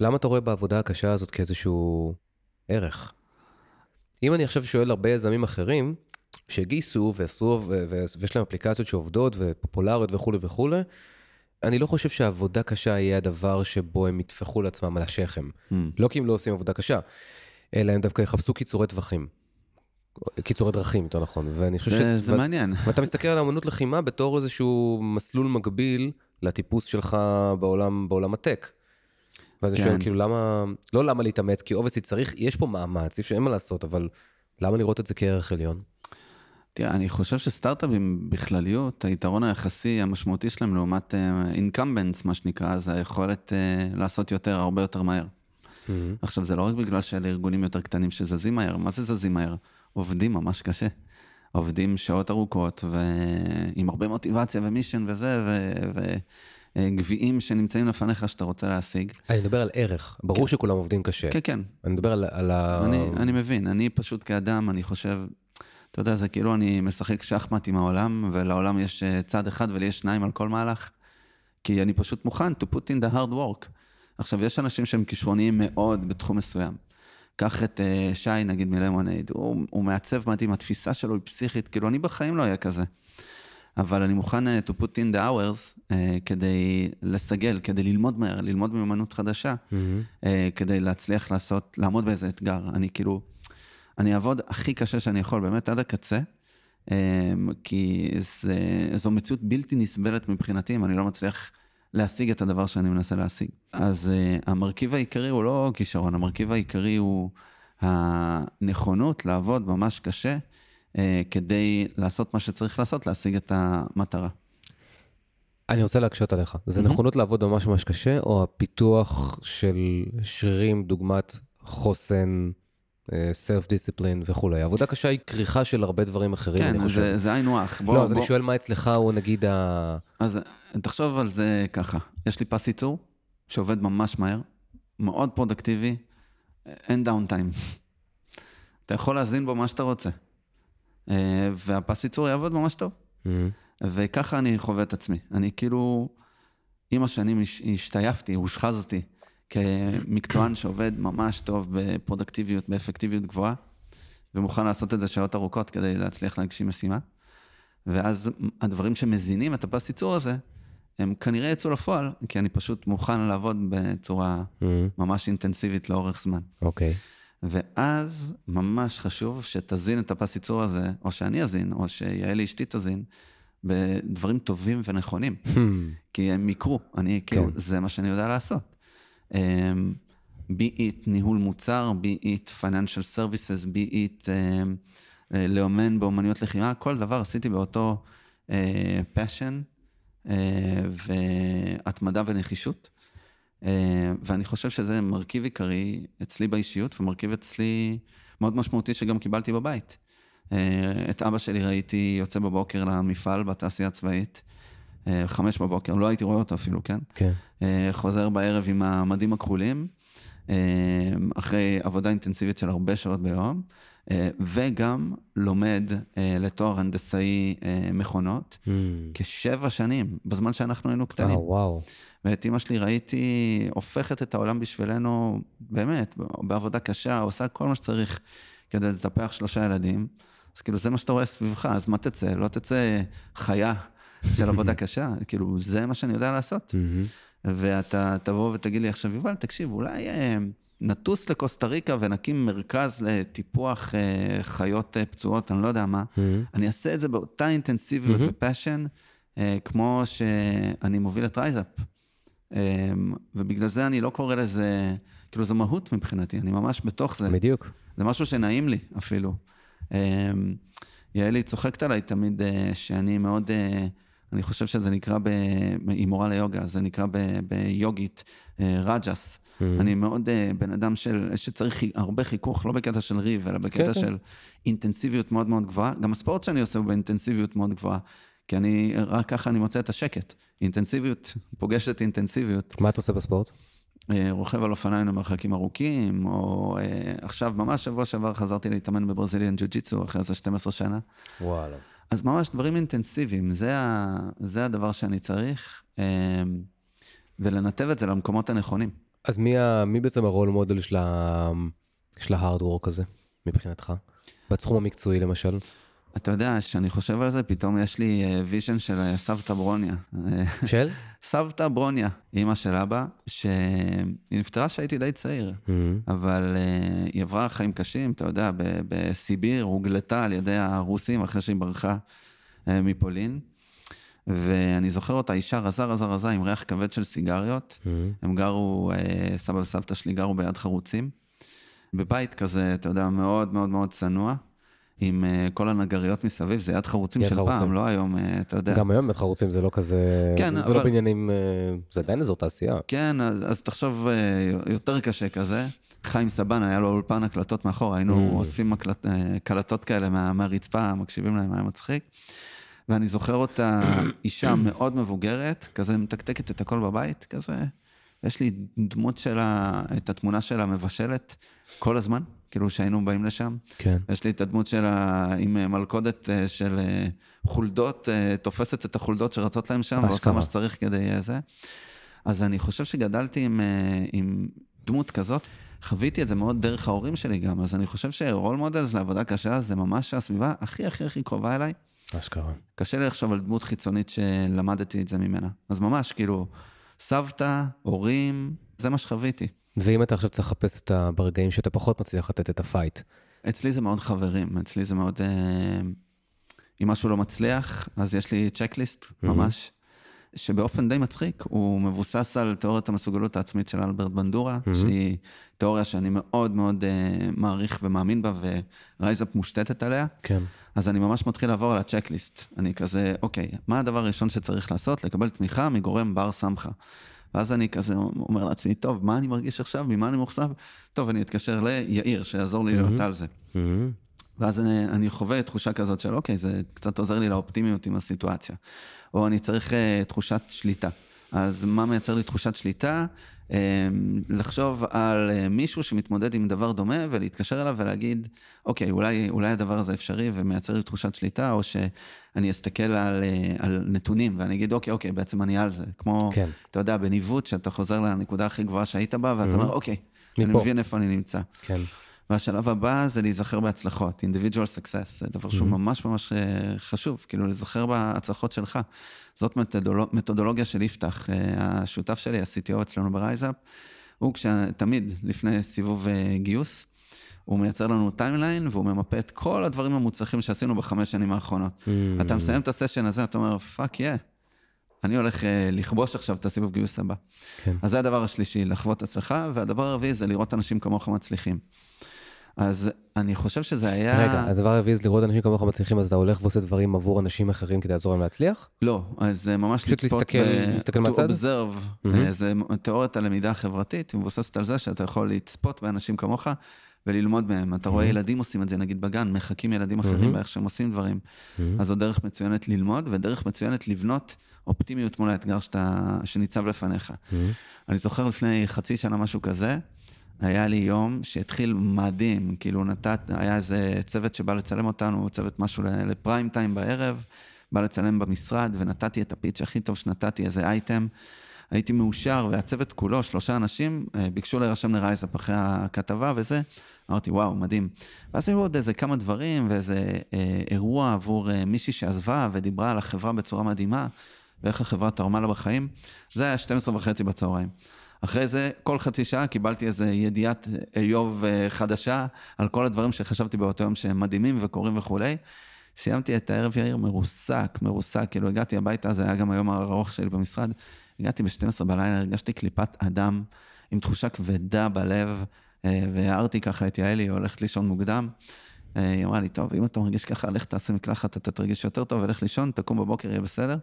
למה אתה רואה בעבודה הקשה הזאת כאיזשהו ערך? אם אני עכשיו שואל הרבה יזמים אחרים, שגייסו ועשו, ויש להם אפליקציות שעובדות ופופולריות וכולי וכולי, אני לא חושב שעבודה קשה יהיה הדבר שבו הם יטפחו לעצמם על השכם. Hmm. לא כי הם לא עושים עבודה קשה, אלא הם דווקא יחפשו קיצורי טווחים. קיצורי דרכים, יותר נכון. ואני חושב זה, זה ו- מעניין. (laughs) ואתה מסתכל על אמנות לחימה בתור איזשהו מסלול מקביל לטיפוס שלך בעולם, בעולם הטק. ואז אני כן. שואל, כאילו, למה, לא למה להתאמץ, כי אובייסי צריך, יש פה מאמץ, אי אפשר, אין מה לעשות, אבל למה לראות את זה כערך עליון? תראה, אני חושב שסטארט-אפים בכלליות, היתרון היחסי המשמעותי שלהם לעומת אינקמבנס, מה שנקרא, זה היכולת uh, לעשות יותר, הרבה יותר מהר. עכשיו, זה לא רק בגלל שאלה ארגונים יותר קטנים שזזים מהר, מה זה זזים מהר? עובדים ממש קשה. עובדים שעות ארוכות, ועם הרבה מוטיבציה ומישן וזה, וגביעים שנמצאים לפניך שאתה רוצה להשיג. אני מדבר על ערך, ברור שכולם עובדים קשה. כן, כן, אני מדבר על, על ה... אני, אני מבין, אני פשוט כאדם, אני חושב, אתה יודע, זה כאילו אני משחק שחמט עם העולם, ולעולם יש אה, צד אחד ולי יש שניים על כל מהלך. כי אני פשוט מוכן to put in the hard work. עכשיו, יש אנשים שהם כישרוניים מאוד בתחום מסוים. קח את uh, שי, נגיד, מלמונייד, הוא, הוא מעצב מדהים, התפיסה שלו היא פסיכית, כאילו, אני בחיים לא אהיה כזה. אבל אני מוכן uh, to put in the hours uh, כדי לסגל, כדי ללמוד מהר, ללמוד מיומנות חדשה, uh, כדי להצליח לעשות, לעמוד באיזה אתגר. אני כאילו, אני אעבוד הכי קשה שאני יכול, באמת עד הקצה, um, כי זה, זו מציאות בלתי נסבלת מבחינתי, אם אני לא מצליח להשיג את הדבר שאני מנסה להשיג. אז uh, המרכיב העיקרי הוא לא כישרון, המרכיב העיקרי הוא הנכונות לעבוד ממש קשה. uh, כדי לעשות מה שצריך לעשות, להשיג את המטרה. אני רוצה להקשות עליך. זה נכונות לעבוד ממש ממש קשה, או הפיתוח של שרירים דוגמת חוסן, self discipline וכולי? עבודה קשה היא כריכה של הרבה דברים אחרים, אני כן, חושב. זה, זה היינו הך. לא, אז בוא. אני שואל מה אצלך הוא נגיד ה... אז תחשוב על זה ככה, יש לי פס ייצור שעובד ממש מהר, מאוד productive, אין down time. (laughs) אתה יכול להזין בו מה שאתה רוצה. אה, והפס ייצור יעבוד ממש טוב. וככה אני חווה את עצמי. אני כאילו, עם השנים הש- השתייפתי, הושחזתי כמקצוען שעובד ממש טוב בפרודקטיביות, באפקטיביות גבוהה, ומוכן לעשות את זה שעות ארוכות כדי להצליח להגשים משימה. ואז הדברים שמזינים את הפס ייצור הזה, הם כנראה יצאו לפועל, כי אני פשוט מוכן לעבוד בצורה ממש אינטנסיבית לאורך זמן. אוקיי. ואז ממש חשוב שתזין את הפס ייצור הזה, או שאני אזין, או שיעלי אשתי תזין, בדברים טובים ונכונים. כי הם יקרו, אני כאילו, כן. זה מה שאני יודע לעשות. אמ, be it ניהול מוצר, financial services, be it um, אה, לאמן באומנויות לחימה, כל דבר עשיתי באותו uh, passion uh, והתמדה ונחישות. Uh, ואני חושב שזה מרכיב עיקרי אצלי באישיות, ומרכיב אצלי מאוד משמעותי שגם קיבלתי בבית. את אבא שלי ראיתי יוצא בבוקר למפעל בתעשייה הצבאית, חמש בבוקר, לא הייתי רואה אותו אפילו, כן? כן. אה, חוזר בערב עם המדים הכחולים, אה, אחרי עבודה אינטנסיבית של הרבה שעות ביום, אה, וגם לומד אה, לתואר הנדסאי אה, מכונות כשבע שנים, בזמן שאנחנו היינו אה, קטנים. וואו. ואת אימא שלי ראיתי הופכת את העולם בשבילנו, באמת, בעבודה קשה, עושה כל מה שצריך כדי לטפח שלושה ילדים. אז כאילו, זה מה שאתה רואה סביבך, אז מה תצא? לא תצא חיה של עבודה (laughs) קשה, כאילו, זה מה שאני יודע לעשות. ואתה תבוא ותגיד לי עכשיו, יובל, תקשיב, אולי אה, נטוס לקוסטה ריקה ונקים מרכז לטיפוח אה, חיות אה, פצועות, אני לא יודע מה. אני אעשה את זה באותה אינטנסיביות ו passion, כמו שאני מוביל את רייזאפ. אה, ובגלל זה אני לא קורא לזה, כאילו זו מהות מבחינתי, אני ממש בתוך זה. בדיוק. זה משהו שנעים לי אפילו. אה, יעלי צוחקת עליי תמיד שאני מאוד, אה, אני חושב שזה נקרא, ב- היא מורה ליוגה, זה נקרא ב- ביוגית אה, רג'ס. אני מאוד אה, בן אדם של, שצריך הרבה חיכוך, לא בקטע של ריב, אלא בקטע כן. של אינטנסיביות מאוד מאוד גבוהה. גם הספורט שאני עושה הוא באינטנסיביות מאוד גבוהה, כי אני, רק ככה אני מוצא את השקט. אינטנסיביות פוגשת אינטנסיביות. מה אתה עושה בספורט? אה, רוכב על אופניים למרחקים ארוכים, או עכשיו, ממש שבוע שעבר חזרתי להתאמן בברזיליאן ג'ו-ג'יצו אחרי איזה 12 שנה. וואלה. אז ממש דברים אינטנסיביים, זה, ה, זה הדבר שאני צריך, אה, ולנתב את זה למקומות הנכונים. אז מי, ה... מי בעצם הרול מודל של. של ה hard work הזה, מבחינתך? בתחום המקצועי למשל? אתה יודע, כשאני חושב על זה, פתאום יש לי vision של אה, סבתא ברוניה. של? (laughs) סבתא ברוניה, אימא של אבא, שהיא נפטרה כשהייתי די צעיר, אבל uh, היא עברה חיים קשים, אתה יודע, בסיביר, הוגלתה על ידי הרוסים אחרי שהיא ברחה uh, מפולין. ואני זוכר אותה, אישה רזה רזה רזה עם ריח כבד של סיגריות. הם גרו, uh, סבא וסבתא שלי גרו ביד חרוצים. בבית כזה, אתה יודע, מאוד מאוד מאוד צנוע. עם uh, כל הנגריות מסביב, זה יד חרוצים יד של חרוצים. פעם, לא היום, uh, אתה יודע. גם היום באמת חרוצים זה לא כזה... כן, זה, זה לא אבל- בניינים... אה, זה עדיין אזור תעשייה. כן, אז, אז תחשוב אה, יותר קשה כזה. חיים סבן, היה לו אולפן הקלטות מאחור, היינו Mm. אוספים הקלט, אה, קלטות כאלה מה, מהרצפה, מקשיבים להם, היה מצחיק. ואני זוכר אותה (coughs) אישה מאוד מבוגרת, כזה מתקתקת את הכל בבית, כזה. יש לי דמות שלה, את התמונה שלה מבשלת כל הזמן, כאילו שהיינו באים לשם. כן. יש לי את הדמות שלה עם אה, מלכודת אה, של אה, חולדות, תופסת את החולדות שרצות להם שם, ועושה. מה שצריך כדי זה. אז אני חושב שגדלתי עם, עם דמות כזאת. חוויתי את זה מאוד דרך ההורים שלי גם, אז אני חושב ש role models לעבודה קשה זה ממש הסביבה הכי הכי הכי קרובה אליי. אשכרה. קשה לי לחשוב על דמות חיצונית שלמדתי את זה ממנה. אז ממש, כאילו, סבתא, הורים, זה מה שחוויתי. ואם אתה עכשיו צריך לחפש את ה... ברגעים שאתה פחות מצליח לתת את הפייט. אצלי זה מאוד חברים, אצלי זה מאוד... אה, אם משהו לא מצליח, אז יש לי checklist, ממש, שבאופן די מצחיק, הוא מבוסס על תיאוריית המסוגלות העצמית של אלברט בנדורה, שהיא תיאוריה שאני מאוד מאוד אה, מעריך ומאמין בה, ורייזאפ מושתתת עליה. כן. אז אני ממש מתחיל לעבור על ה checklist. אני כזה, אוקיי, מה הדבר הראשון שצריך לעשות? לקבל תמיכה מגורם בר סמכה. ואז אני כזה אומר לעצמי, טוב, מה אני מרגיש עכשיו? ממה אני מאוכזב? טוב, אני אתקשר ליאיר, שיעזור לי להיות על זה. ואז אני, אני חווה תחושה כזאת של, אוקיי, זה קצת עוזר לי לאופטימיות עם הסיטואציה. או אני צריך uh, תחושת שליטה. אז מה מייצר לי תחושת שליטה? Um, לחשוב על uh, מישהו שמתמודד עם דבר דומה ולהתקשר אליו ולהגיד, אוקיי, אולי, אולי הדבר הזה אפשרי ומייצר לי תחושת שליטה, או שאני אסתכל על, uh, על נתונים ואני אגיד, אוקיי, אוקיי, בעצם אני על זה. כמו, כן. אתה יודע, בניווט, שאתה חוזר לנקודה הכי גבוהה שהיית בה, ואתה אומר, אוקיי, אני מפה." מבין איפה אני נמצא. כן. והשלב הבא זה להיזכר בהצלחות, individual success, זה דבר שהוא ממש ממש אה, חשוב, כאילו להיזכר בהצלחות שלך. זאת מתודולוג, מתודולוגיה של יפתח, אה, השותף שלי, ה-CTO אצלנו ברייזאפ, הוא תמיד לפני סיבוב אה, גיוס, הוא מייצר לנו timeline והוא ממפה את כל הדברים המוצלחים שעשינו בחמש שנים האחרונות. אתה מסיים את הסשן הזה, אתה אומר, fuck yeah, אני הולך אה, לכבוש עכשיו את הסיבוב גיוס הבא. כן. אז זה הדבר השלישי, לחוות הצלחה, והדבר הרביעי זה לראות אנשים כמוך מצליחים. אז אני חושב שזה היה... רגע, אז הדבר הרביעי זה לראות אנשים כמוך מצליחים, אז אתה הולך ועושה דברים עבור אנשים אחרים כדי לעזור להם להצליח? לא, אז זה ממש פשוט להסתכל- להסתכל to מהצד? observe, מהמם. אה, זה תיאוריית הלמידה החברתית, היא מבוססת על זה שאתה יכול לצפות באנשים כמוך וללמוד מהם. אתה רואה ילדים עושים את זה, נגיד בגן, מחקים ילדים אחרים באיך שהם עושים דברים. אז זו דרך מצוינת ללמוד, ודרך מצוינת לבנות אופטימיות מול האתגר שאתה, שניצב לפניך. אני זוכר לפני חצי שנה משהו כזה, היה לי יום שהתחיל מדהים, כאילו נתת, היה איזה צוות שבא לצלם אותנו, צוות משהו לפריים טיים בערב, בא לצלם במשרד, ונתתי את הפיץ' הכי טוב שנתתי, איזה אייטם. הייתי מאושר, והצוות כולו, שלושה אנשים, אה, ביקשו להירשם לרייזאפ אחרי הכתבה וזה. אמרתי, וואו, מדהים. ואז היו עוד איזה כמה דברים, ואיזה אה, אירוע עבור אה, מישהי שעזבה ודיברה על החברה בצורה מדהימה, ואיך החברה תרמה לה בחיים. זה היה 12 וחצי בצהריים. אחרי זה, כל חצי שעה קיבלתי איזה ידיעת איוב אה, חדשה על כל הדברים שחשבתי באותו יום שהם מדהימים וקורים וכולי. סיימתי את הערב יאיר מרוסק, מרוסק, כאילו הגעתי הביתה, זה היה גם היום הארוך שלי במשרד. הגעתי ב-12 בלילה, הרגשתי קליפת אדם עם תחושה כבדה בלב, אה, והערתי ככה את יעלי, היא הולכת לישון מוקדם. אה, היא אמרה לי, טוב, אם אתה מרגיש ככה, לך תעשה מקלחת, אתה תרגיש יותר טוב, ולך לישון, תקום בבוקר, יהיה בסדר.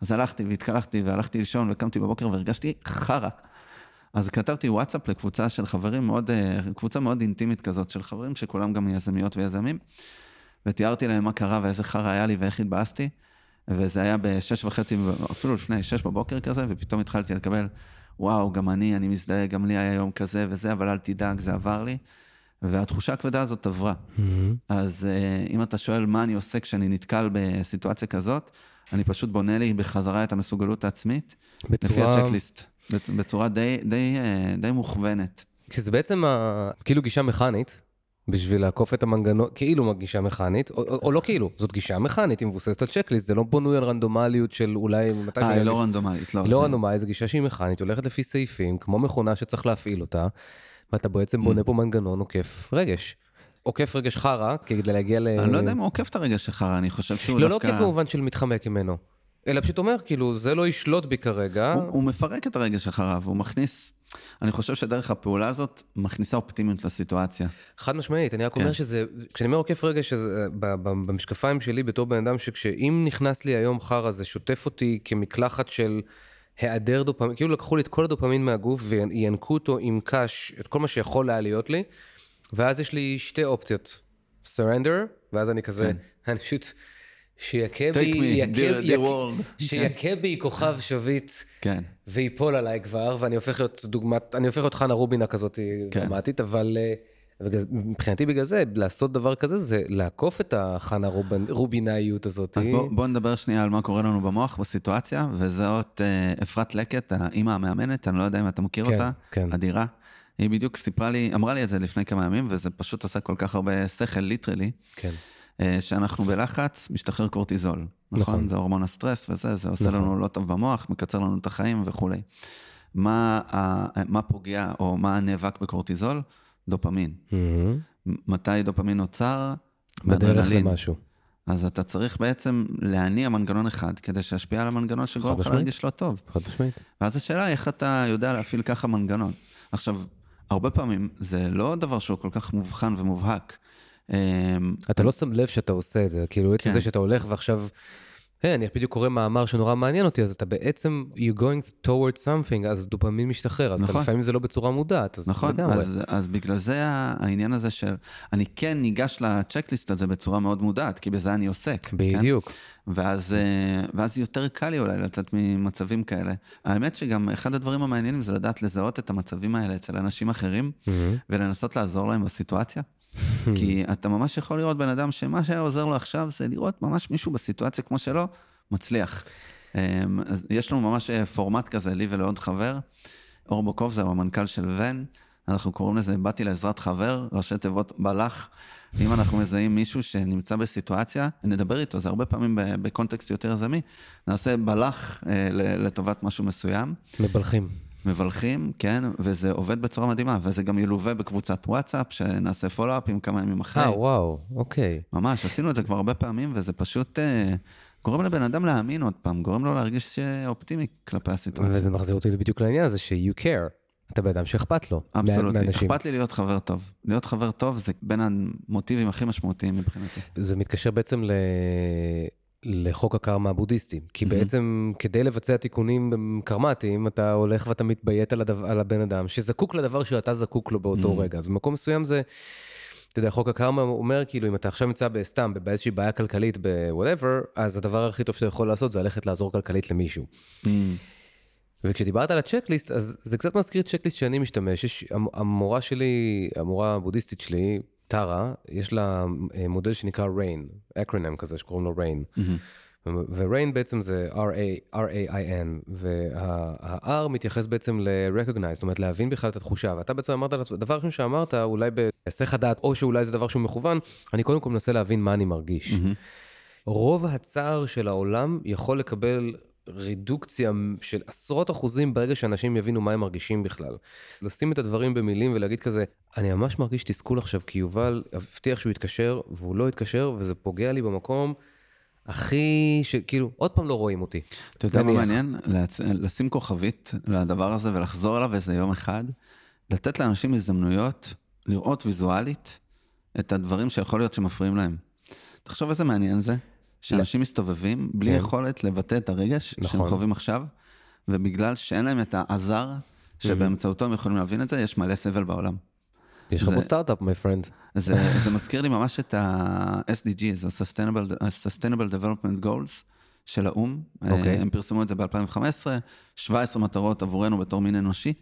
אז הלכתי והתקלחתי והלכתי לישון וקמתי בבוקר והרגשתי חרא. אז כתבתי וואטסאפ לקבוצה של חברים מאוד, אה, קבוצה מאוד אינטימית כזאת של חברים שכולם גם יזמיות ויזמים, ותיארתי להם מה קרה ואיזה חרא היה לי ואיך התבאסתי, וזה היה בשש וחצי, אפילו לפני שש בבוקר כזה, ופתאום התחלתי לקבל, וואו, גם אני, אני מזדהה, גם לי היה יום כזה וזה, אבל אל תדאג, זה עבר לי. והתחושה הכבדה הזאת עברה. אז אה, אם אתה שואל מה אני עושה כשאני נתקל בסיטואציה כזאת, אני פשוט בונה לי בחזרה את המסוגלות העצמית, לפי בצורה... הצ'קליסט, בצ- בצורה די, די, אה, די מוכוונת. כי זה בעצם ה... כאילו גישה מכנית, בשביל לעקוף את המנגנון, כאילו גישה מכנית, או, או, או לא כאילו, זאת גישה מכנית, היא מבוססת על צ'קליסט, זה לא בנוי על רנדומליות של אולי. אה, היא לא רנדומלית, לא. היא לא רנדומלית, זו גישה שהיא מכנית, הולכת לפי סעיפים, כמו מכונה שצריך להפעיל אותה, ואתה בעצם בונה פה מנגנון עוקף רגש. עוקף רגש חרא, כדי להגיע ל... אני לא יודע אם הוא עוקף את הרגש שלך, אני חושב שהוא לא, לא דווקא... עוקף במובן של מתחמק ממנו. אלא פשוט אומר, כאילו, זה לא ישלוט בי כרגע. הוא, הוא מפרק את הרגש אחריו, הוא מכניס... אני חושב שדרך הפעולה הזאת מכניסה אופטימיות לסיטואציה. חד משמעית, אני רק כן. אומר שזה, כשאני אומר עוקף רגש, ב- במשקפיים שלי בתור בן אדם, שכשאם נכנס לי היום חרא, זה שוטף אותי כמקלחת של היעדר דופמין, כאילו לקחו לי את כל הדופמין מהגוף וינקו אותו עם קש, את כל מה שיכול היה להיות לי, ואז יש לי שתי אופציות, surrender, ואז אני כזה, (laughs) אני פשוט, שיכה בי. שיכה בי כוכב שביט. כן. וייפול עליי כבר, ואני הופך להיות דוגמת, אני הופך להיות חנה רובינה כזאת כן. דרמטית, אבל אה, מבחינתי בגלל זה, לעשות דבר כזה זה לעקוף את החנה רובינאיות הזאת. אז בואו בוא נדבר שנייה על מה קורה לנו במוח בסיטואציה, וזאת אה, אפרת לקט, האימא המאמנת, אני לא יודע אם אתה מכיר כן, אותה, כן. אדירה. היא בדיוק סיפרה לי, אמרה לי את זה לפני כמה ימים, וזה פשוט עשה כל כך הרבה שכל, literally, כן. אה, שאנחנו בלחץ, משתחרר קורטיזול. נכון? נכון. זה הורמון הסטרס וזה, זה עושה נכון. לנו לא טוב במוח, מקצר לנו את החיים וכולי. מה, מה פוגע או מה נאבק בקורטיזול? דופמין. מהמם. מתי דופמין נוצר? בדרך. למשהו. אז אתה צריך בעצם להניע מנגנון אחד כדי שישפיע על המנגנון שגורם לך. להרגיש לא טוב. חד משמעית. ואז השאלה היא איך אתה יודע להפעיל ככה מנגנון. עכשיו, הרבה פעמים זה לא דבר שהוא כל כך מובחן ומובהק. אמ, אתה לא שם לב שאתה עושה את זה, כאילו עצם כן. זה שאתה הולך ועכשיו, היי, אני בדיוק קורא מאמר שנורא מעניין אותי, אז אתה בעצם, you going towards something, אז דופמין משתחרר, אז אתה נכון. לפעמים זה לא בצורה מודעת, אז נכון, לגמרי. אז, אז בגלל זה העניין הזה של, אני כן ניגש לצ'קליסט הזה בצורה מאוד מודעת, כי בזה אני עוסק. כן? בדיוק. ואז, אה, ואז יותר קל לי אולי לצאת ממצבים כאלה. האמת שגם אחד הדברים המעניינים זה לדעת לזהות את המצבים האלה אצל אנשים אחרים, ולנסות לעזור להם בסיטואציה. (laughs) כי אתה ממש יכול לראות בן אדם שמה שהיה עוזר לו עכשיו זה לראות ממש מישהו בסיטואציה כמו שלו, מצליח. אה, אז יש לנו ממש אה, פורמט כזה, לי ולעוד חבר. אור בוקוב זה המנכ"ל של ון, אנחנו קוראים לזה באתי לעזרת חבר, ראשי תיבות בלח. אם אנחנו מזהים מישהו שנמצא בסיטואציה, נדבר איתו, זה הרבה פעמים בקונטקסט יותר יזמי, נעשה בלח אה, לטובת משהו מסוים, מבלחים. מבלחים, כן, וזה עובד בצורה מדהימה, וזה גם ילווה בקבוצת וואטסאפ, שנעשה פולו-אפים כמה ימים אחרי. אה, וואו, אוקיי. ממש, עשינו את זה כבר הרבה פעמים, וזה פשוט אה, גורם לבן אדם להאמין עוד פעם, גורם לו להרגיש אופטימי כלפי הסיטואציה. וזה מחזיר אותי בדיוק לעניין הזה ש-you care. אתה בן אדם שאכפת לו. מאנשים. אכפת לי להיות חבר טוב. להיות חבר טוב זה בין המוטיבים הכי משמעותיים מבחינתי. זה מתקשר בעצם ל... לחוק הקרמה הבודהיסטי. כי בעצם כדי לבצע תיקונים קרמטיים, אתה הולך ואתה מתביית על, הדבר, על הבן אדם שזקוק לדבר שאתה זקוק לו באותו רגע. אז במקום מסוים זה, אתה יודע, חוק הקרמה אומר כאילו, אם אתה עכשיו נמצא בסתם, באיזושהי בעיה כלכלית, ב-whatever, אז הדבר הכי טוב שאתה יכול לעשות זה ללכת לעזור כלכלית למישהו. וכשדיברת על הצ'קליסט, אז זה קצת מזכיר צ'קליסט שאני משתמש. יש, המ- המורה שלי, המורה הבודהיסטית שלי, טרה, יש לה אה, מודל שנקרא RAIN, אקרונם כזה שקוראים לו RAIN. ו-RAIN בעצם זה R-A- R-A-I-N, וה-R מתייחס בעצם ל-recognize, זאת אומרת להבין בכלל את התחושה, ואתה בעצם אמרת, דבר ראשון שאמרת, אולי בהיסח הדעת, או שאולי זה דבר שהוא מכוון, אני קודם כל מנסה להבין מה אני מרגיש. רוב הצער של העולם יכול לקבל רידוקציה של עשרות אחוזים ברגע שאנשים יבינו מה הם מרגישים בכלל. לשים את הדברים במילים ולהגיד כזה, אני ממש מרגיש תסכול עכשיו, כי יובל הבטיח שהוא יתקשר, והוא לא התקשר, וזה פוגע לי במקום הכי, שכאילו, עוד פעם לא רואים אותי. אתה יודע מה. מעניין? להצ... לשים כוכבית לדבר הזה ולחזור אליו איזה יום אחד, לתת לאנשים הזדמנויות לראות ויזואלית את הדברים שיכול להיות שמפריעים להם. תחשוב איזה מעניין זה, שאנשים מסתובבים בלי כן. יכולת לבטא את הרגש שהם נכון. חווים עכשיו, ובגלל שאין להם את העזר שבאמצעותו הם יכולים להבין את זה, יש מלא סבל בעולם. יש לך פה סטארט-אפ, מי פרנד. זה, זה מזכיר לי ממש את ה-SDGs, ה-Sustainable, ה-Sustainable Development Goals של האו"ם. אוקיי. הם פרסמו את זה ב-2015, 17 מטרות עבורנו בתור מין אנושי.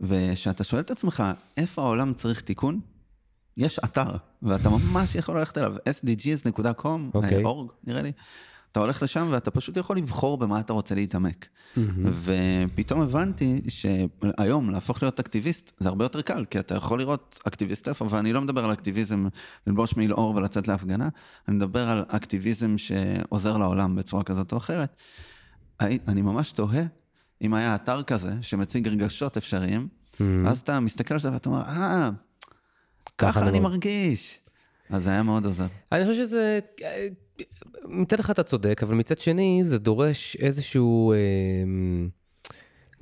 וכשאתה שואל את עצמך, איפה העולם צריך תיקון? יש אתר, ואתה ממש יכול ללכת אליו, sdgs.com, אוקיי. org, נראה לי. אתה הולך לשם ואתה פשוט יכול לבחור במה אתה רוצה להתעמק. ופתאום הבנתי שהיום להפוך להיות אקטיביסט זה הרבה יותר קל, כי אתה יכול לראות אקטיביסט איפה, ואני לא מדבר על אקטיביזם ללבוש מעיל אור ולצאת להפגנה, אני מדבר על אקטיביזם שעוזר לעולם בצורה כזאת או אחרת. אני ממש תוהה אם היה אתר כזה שמציג רגשות אפשריים, ואז אתה מסתכל על זה ואתה אומר, אה, ככה אני מרגיש. אז זה היה מאוד עוזר. אני חושב שזה, מצד אחד אתה צודק, אבל מצד שני זה דורש איזשהו, אמ,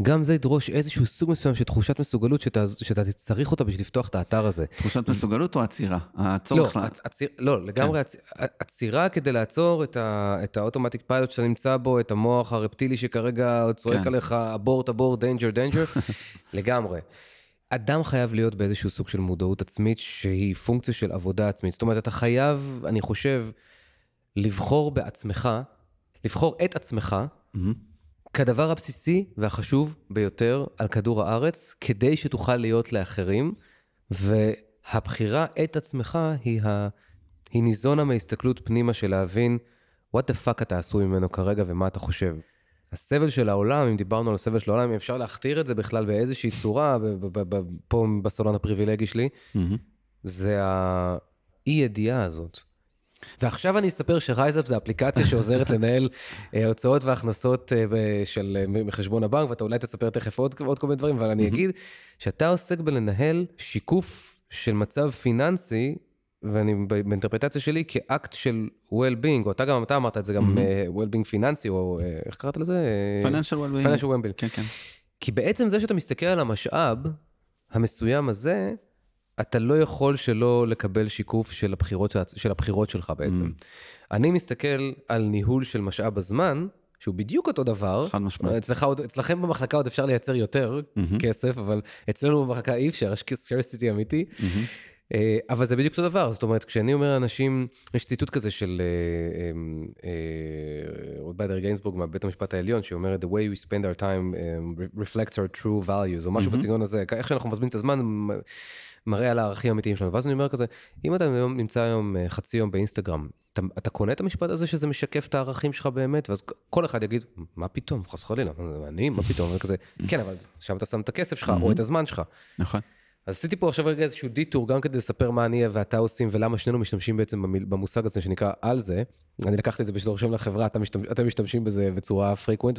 גם זה ידרוש איזשהו סוג מסוים של תחושת מסוגלות שאתה, שאתה צריך אותה בשביל לפתוח את האתר הזה. תחושת מסוגלות או עצירה? הצורך... לא, לה... הציר, לא לגמרי כן. עצירה כדי לעצור את, ה... את ה automatic pilot שאתה נמצא בו, את המוח הרפטילי שכרגע צועק כן. עליך, abort, abort, danger, danger, לגמרי. אדם חייב להיות באיזשהו סוג של מודעות עצמית שהיא פונקציה של עבודה עצמית. זאת אומרת, אתה חייב, אני חושב, לבחור בעצמך, לבחור את עצמך, mm-hmm. כדבר הבסיסי והחשוב ביותר על כדור הארץ, כדי שתוכל להיות לאחרים, והבחירה את עצמך היא, ה... היא ניזונה מהסתכלות פנימה של להבין what the fuck אתה עשוי ממנו כרגע ומה אתה חושב. הסבל של העולם, אם דיברנו על הסבל של העולם, אם אפשר להכתיר את זה בכלל באיזושהי צורה, פה בסלון הפריבילגי שלי. זה האי-ידיעה הזאת. ועכשיו אני אספר שרייזאפ זה אפליקציה שעוזרת (laughs) לנהל אה, הוצאות והכנסות אה, של, אה, מחשבון הבנק, ואתה אולי תספר תכף עוד, עוד כל מיני דברים, אבל אני אגיד שאתה עוסק בלנהל שיקוף של מצב פיננסי ואני באינטרפטציה שלי כאקט של well-being, או אתה גם, אתה אמרת את זה גם mm-hmm. well-being פיננסי, או uh, איך קראת לזה? financial well-being. financial well-being. כן, כן. כי בעצם זה שאתה מסתכל על המשאב המסוים הזה, אתה לא יכול שלא לקבל שיקוף של הבחירות, של הבחירות שלך בעצם. Mm-hmm. אני מסתכל על ניהול של משאב הזמן, שהוא בדיוק אותו דבר. חד משמעית. אצלך, אצלכם במחלקה עוד אפשר לייצר יותר mm-hmm. כסף, אבל אצלנו במחלקה אי אפשר, יש scarcity אמיתי. Mm-hmm. אה, אבל זה בדיוק אותו דבר, זאת אומרת, כשאני אומר לאנשים, יש ציטוט כזה של אה, אה, גיינסבורג מבית המשפט העליון, שאומר, The way we spend our time reflects our true values, או משהו בסגנון הזה, איך שאנחנו מבזבזים את הזמן, מראה על הערכים האמיתיים שלנו. ואז אני אומר כזה, אם אתה נמצא היום חצי יום באינסטגרם, אתה, אתה קונה את המשפט הזה שזה משקף את הערכים שלך באמת, ואז כל אחד יגיד, מה פתאום, חס וחלילה, אני, מה פתאום, וכזה, כן, אבל שם אתה שם את הכסף שלך, או את הזמן שלך. נכון. אז עשיתי פה עכשיו רגע איזשהו דיטור, גם כדי לספר מה אני ואתה עושים, ולמה שנינו משתמשים בעצם במושג הזה שנקרא על זה. אני לקחתי את זה בשביל רושם לחברה, אתם משתמש, משתמשים בזה בצורה פריקוונט,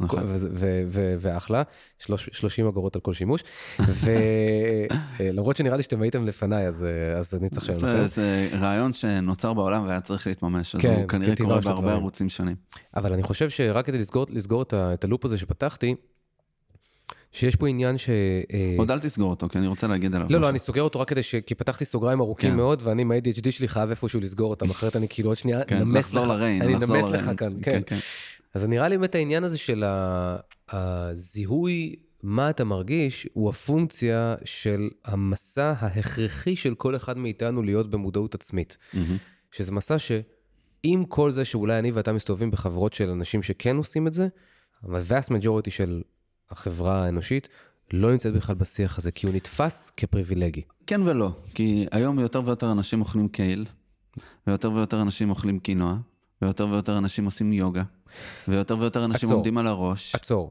נכון. ואחלה, 30 אגורות על כל שימוש. ולמרות (laughs) שנראה לי שאתם הייתם לפניי, אז, אז אני צריך לשלם לכם. זה רעיון שנוצר בעולם והיה צריך להתממש, אז כן, הוא כנראה קורה בהרבה ערוצים שונים. אבל אני חושב שרק כדי לסגור, לסגור את הלופ הזה שפתחתי, שיש פה עניין ש... אה, עוד אל תסגור אותו, כי אני רוצה להגיד עליו. לא, לא, אני סוגר אותו רק כדי ש... כי פתחתי סוגריים ארוכים כן. מאוד, ואני עם ה-ADHD שלי חייב איפשהו לסגור אותם, אחרת אני כאילו עוד שנייה כן, נמס לך. אני נמס לך כאן, כן. כן. אז נראה לי באמת העניין הזה של הזיהוי, מה אתה מרגיש, הוא הפונקציה של המסע ההכרחי של כל אחד מאיתנו להיות במודעות עצמית. שזה מסע שעם כל זה שאולי אני ואתה מסתובבים בחברות של אנשים שכן עושים את זה, ה-vast majority של החברה האנושית לא נמצאת בכלל בשיח הזה, כי הוא נתפס כפריבילגי. כן ולא, כי היום יותר ויותר אנשים אוכלים קייל, ויותר ויותר אנשים אוכלים קינוע, ויותר ויותר אנשים עושים יוגה, ויותר ויותר אנשים עצור, עומדים על הראש. עצור.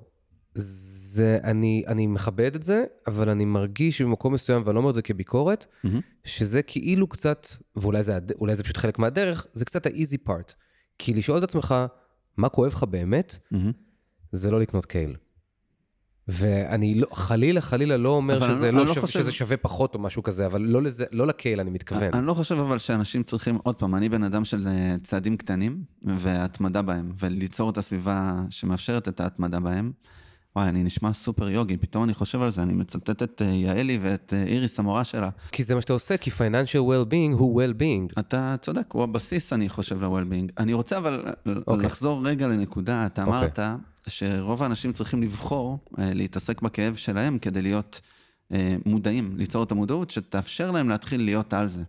זה, אני, אני מכבד את זה, אבל אני מרגיש במקום מסוים, ואני לא אומר את זה כביקורת, mm-hmm. שזה כאילו קצת, ואולי זה, זה פשוט חלק מהדרך, זה קצת ה-easy part. כי לשאול את עצמך, מה כואב לך באמת, mm-hmm. זה לא לקנות קייל. ואני לא, חלילה, חלילה לא אומר שזה, לא, לא שווה, חושב... שזה שווה פחות או משהו כזה, אבל לא, לזה, לא לקהל אני מתכוון. אני לא חושב אבל שאנשים צריכים, עוד פעם, אני בן אדם של אה, צעדים קטנים והתמדה בהם, וליצור את הסביבה שמאפשרת את ההתמדה בהם. וואי, אני נשמע סופר יוגי, פתאום אני חושב על זה, אני מצטט את אה, יעלי ואת אה, איריס, המורה שלה. כי זה מה שאתה עושה, כי financial well-being הוא well-being. אתה צודק, הוא הבסיס, אני חושב, ל-well-being. אני רוצה אבל okay. אוקיי. לחזור רגע לנקודה, אתה okay. אוקיי. אמרת שרוב האנשים צריכים לבחור אה, להתעסק בכאב שלהם כדי להיות מודעים, ליצור את המודעות שתאפשר להם להתחיל להיות על זה.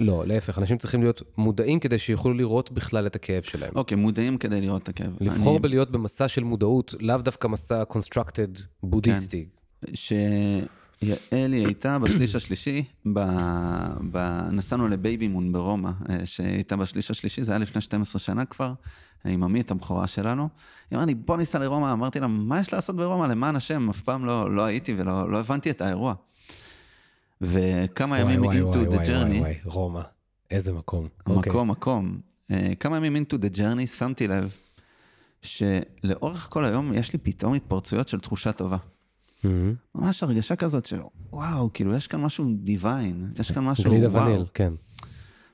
לא, להפך, אנשים צריכים להיות מודעים כדי שיוכלו לראות בכלל את הכאב שלהם. אוקיי, okay, מודעים כדי לראות את הכאב. לבחור אני... בלהיות במסע של מודעות, לאו דווקא מסע constructed בודהיסטי. כן. ש... יעלי הייתה בשליש השלישי, ב... ב... נסענו ל baby moon ברומא, אה, שהייתה בשליש השלישי, זה היה לפני 12 שנה כבר, עם עמית, הבכורה שלנו. היא אמרה לי, בוא ניסע לרומא, אמרתי לה, מה יש לעשות ברומא? למען השם, אף פעם לא, לא הייתי ולא לא הבנתי את האירוע. וכמה ימים וואי, into וואי, the journey, וואי, וואי, רומא, איזה מקום. אוקיי. מקום, מקום. אה, כמה ימים into the journey, שמתי לב שלאורך כל היום יש לי פתאום התפרצויות של תחושה טובה. מהמם. ממש הרגשה כזאת שוואו, כאילו יש כאן משהו דיוויין, יש כאן משהו גלידה וואו. וניל, כן.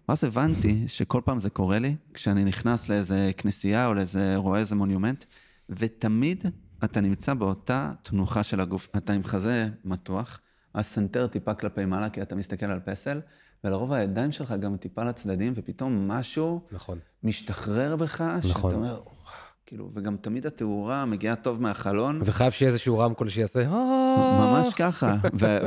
ואז הבנתי שכל פעם זה קורה לי, כשאני נכנס לאיזה כנסייה או לאיזה, רואה איזה מונומנט, ותמיד אתה נמצא באותה תנוחה של הגוף. אתה עם חזה מתוח, הסנטר טיפה כלפי מעלה, כי אתה מסתכל על פסל, ולרוב הידיים שלך גם טיפה לצדדים, ופתאום משהו נכון. משתחרר בך, נכון. שאתה אומר, כאילו, וגם תמיד התאורה מגיעה טוב מהחלון. וחייב שיהיה איזשהו רמקול שיעשה... ממש ככה,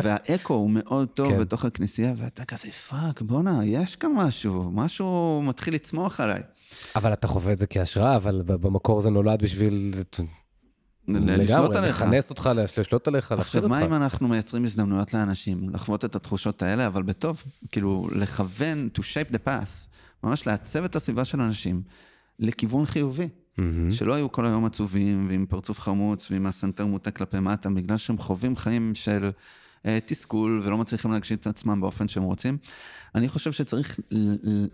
והאקו הוא מאוד טוב כן. בתוך הכנסייה, ואתה כזה, fuck, בואנה, יש כאן משהו, משהו מתחיל לצמוח עליי. אבל אתה חווה את זה כהשראה, אבל במקור זה נולד בשביל... לשלוט עליך. לכנס אותך, לשלוט עליך, עכשיו. מה אם אנחנו מייצרים הזדמנויות לאנשים לחוות את התחושות האלה, אבל בטוב, כאילו, לכוון, to shape the path, ממש לעצב את הסביבה של אנשים לכיוון חיובי. מהמם. שלא היו כל היום עצובים ועם פרצוף חמוץ ועם הסנטר מוטה כלפי מטה, בגלל שהם חווים חיים של אה, תסכול ולא מצליחים להגשים את עצמם באופן שהם רוצים. אני חושב שצריך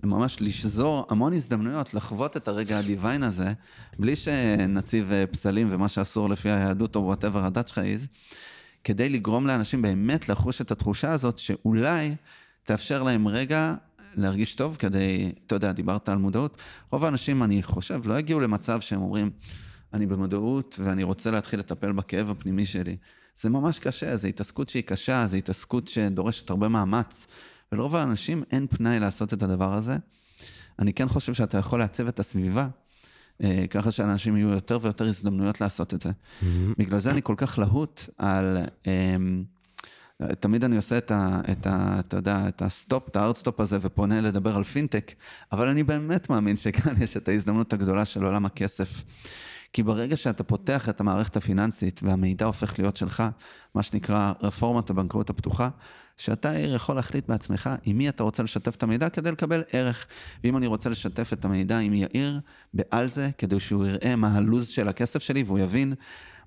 ממש לשזור המון הזדמנויות לחוות את הרגע ה divine הזה, בלי שנציב אה, פסלים ומה שאסור לפי היהדות או whatever הדת שלך is, כדי לגרום לאנשים באמת לחוש את התחושה הזאת, שאולי תאפשר להם רגע להרגיש טוב כדי, אתה יודע, דיברת על מודעות. רוב האנשים, אני חושב, לא יגיעו למצב שהם אומרים, אני במודעות ואני רוצה להתחיל לטפל בכאב הפנימי שלי. זה ממש קשה, זו התעסקות שהיא קשה, זו התעסקות שדורשת הרבה מאמץ. ולרוב האנשים אין פנאי לעשות את הדבר הזה. אני כן חושב שאתה יכול לעצב את הסביבה, אה, ככה שאנשים יהיו יותר ויותר הזדמנויות לעשות את זה. בגלל זה אני כל כך להוט על... אמ, תמיד אני עושה את ה... את ה אתה יודע, את ה stop, את ה hard stop הזה, ופונה לדבר על פינטק, אבל אני באמת מאמין שכאן (laughs) יש את ההזדמנות הגדולה של עולם הכסף. כי ברגע שאתה פותח את המערכת הפיננסית והמידע הופך להיות שלך, מה שנקרא רפורמת הבנקאות הפתוחה, שאתה יכול להחליט בעצמך עם מי אתה רוצה לשתף את המידע כדי לקבל ערך. ואם אני רוצה לשתף את המידע עם יאיר בעל זה, כדי שהוא יראה מה הלו"ז של הכסף שלי והוא יבין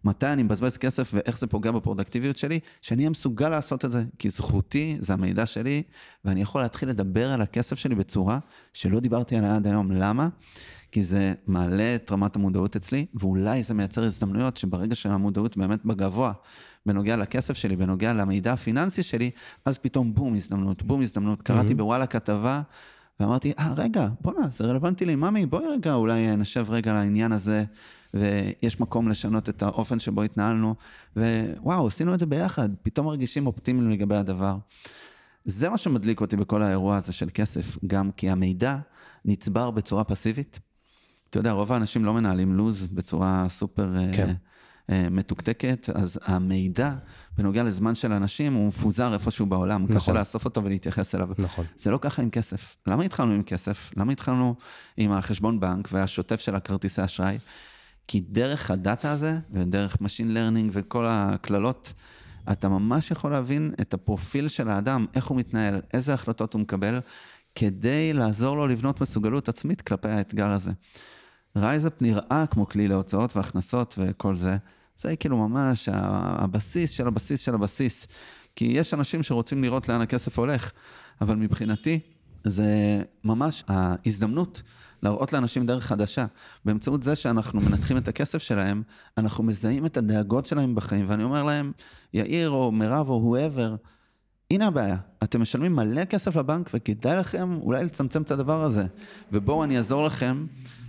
מתי אני מבזבז כסף ואיך זה פוגע בפרודקטיביות שלי, שאני אהיה מסוגל לעשות את זה, כי זכותי, זה המידע שלי, ואני יכול להתחיל לדבר על הכסף שלי בצורה שלא דיברתי עליה עד היום. למה? כי זה מעלה את רמת המודעות אצלי, ואולי זה מייצר הזדמנויות שברגע שהמודעות באמת בגבוה, בנוגע לכסף שלי, בנוגע למידע הפיננסי שלי, אז פתאום בום הזדמנות, בום הזדמנות. קראתי בוואלה כתבה, ואמרתי, אה, רגע, בואנה, זה רלוונטי לי, ממי, בואי רגע, אולי נשב רגע לעניין הזה, ויש מקום לשנות את האופן שבו התנהלנו, ווואו, עשינו את זה ביחד, פתאום מרגישים אופטימיים לגבי הדבר. זה מה שמדליק אותי בכל האירוע הזה של כסף, גם כי המידע נצבר בצורה פסיבית. אתה יודע, רוב האנשים לא מנהלים לו"ז בצורה סופר כן. כן. uh, מתוקתקת, אז המידע בנוגע לזמן של אנשים הוא מפוזר איפשהו בעולם, נכון. קשה. לאסוף אותו ולהתייחס אליו. נכון. זה לא ככה עם כסף. למה התחלנו עם כסף? למה התחלנו עם החשבון בנק והשוטף של הכרטיסי אשראי? כי דרך הדאטה הזה, ודרך Machine Learning וכל הקללות, אתה ממש יכול להבין את הפרופיל של האדם, איך הוא מתנהל, איזה החלטות הוא מקבל, כדי לעזור לו לבנות מסוגלות עצמית כלפי האתגר הזה. רייזאפ נראה כמו כלי להוצאות והכנסות וכל זה. זה כאילו ממש הבסיס של הבסיס של הבסיס. כי יש אנשים שרוצים לראות לאן הכסף הולך, אבל מבחינתי זה ממש ההזדמנות להראות לאנשים דרך חדשה. באמצעות זה שאנחנו מנתחים את הכסף שלהם, אנחנו מזהים את הדאגות שלהם בחיים, ואני אומר להם, יאיר או מירב או whoever, הנה הבעיה, אתם משלמים מלא כסף לבנק וכדאי לכם אולי לצמצם את הדבר הזה. ובואו אני אעזור לכם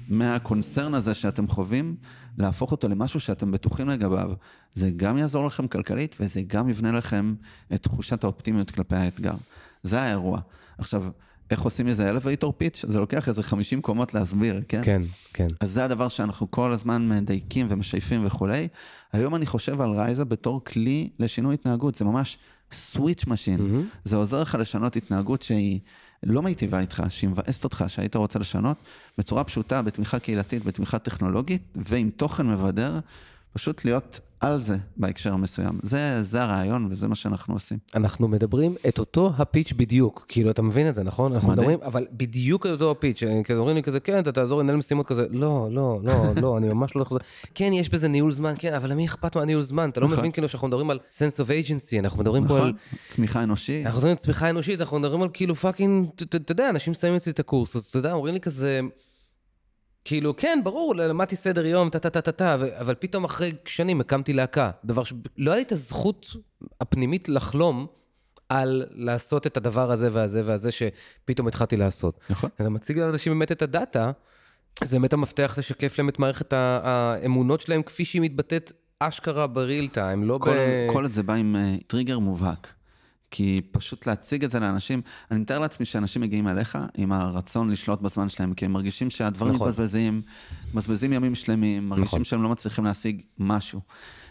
מהקונצרן הזה שאתם חווים, להפוך אותו למשהו שאתם בטוחים לגביו. זה גם יעזור לכם כלכלית וזה גם יבנה לכם את תחושת האופטימיות כלפי האתגר. זה האירוע. עכשיו, איך עושים איזה elevator pitch? זה לוקח איזה 50 קומות להסביר, כן? כן, כן. אז זה הדבר שאנחנו כל הזמן מדייקים ומשייפים וכולי. היום אני חושב על רייזאפ בתור כלי לשינוי התנהגות, זה ממש switch machine. Mm-hmm. זה עוזר לך לשנות התנהגות שהיא לא מיטיבה איתך, שהיא מבאסת אותך, שהיית רוצה לשנות, בצורה פשוטה, בתמיכה קהילתית, בתמיכה טכנולוגית, ועם תוכן מבדר, פשוט להיות על זה בהקשר המסוים. זה, זה הרעיון וזה מה שאנחנו עושים. אנחנו מדברים את אותו ה pitch בדיוק, כאילו, אתה מבין את זה, נכון? אנחנו מדהים. מדברים, אבל בדיוק את אותו ה pitch, כזה אומרים לי כזה, כן, אתה תעזור לנהל משימות כזה, לא, לא, לא, (laughs) לא, אני ממש לא חוזר. כן, יש בזה ניהול זמן, כן, אבל למי אכפת מהניהול זמן? אתה לא נכון. מבין כאילו שאנחנו מדברים על sense of agency, אנחנו מדברים פה על... נכון? צמיחה אנושית. אנחנו מדברים על צמיחה אנושית, אנחנו מדברים על כאילו fucking, אתה יודע, אנשים מסיימים אצלי את הקורס, אז אתה יודע, אומרים לי כזה, כאילו, כן, ברור, למדתי סדר יום, טה טה טה טה טה, ו- אבל פתאום אחרי שנים הקמתי להקה. דבר שלא היה לי את הזכות הפנימית לחלום על לעשות את הדבר הזה והזה והזה שפתאום התחלתי לעשות. נכון. אתה מציג לאנשים באמת את ה data, זה באמת המפתח לשקף להם את מערכת האמונות שלהם כפי שהיא מתבטאת אשכרה בריל טיים, לא כל, ב... כל זה בא עם uh, טריגר מובהק. כי פשוט להציג את זה לאנשים, אני מתאר לעצמי שאנשים מגיעים אליך עם הרצון לשלוט בזמן שלהם, כי הם מרגישים שהדברים נכון. מתבזבזים, מבזבזים ימים שלמים, מרגישים נכון. שהם לא מצליחים להשיג משהו.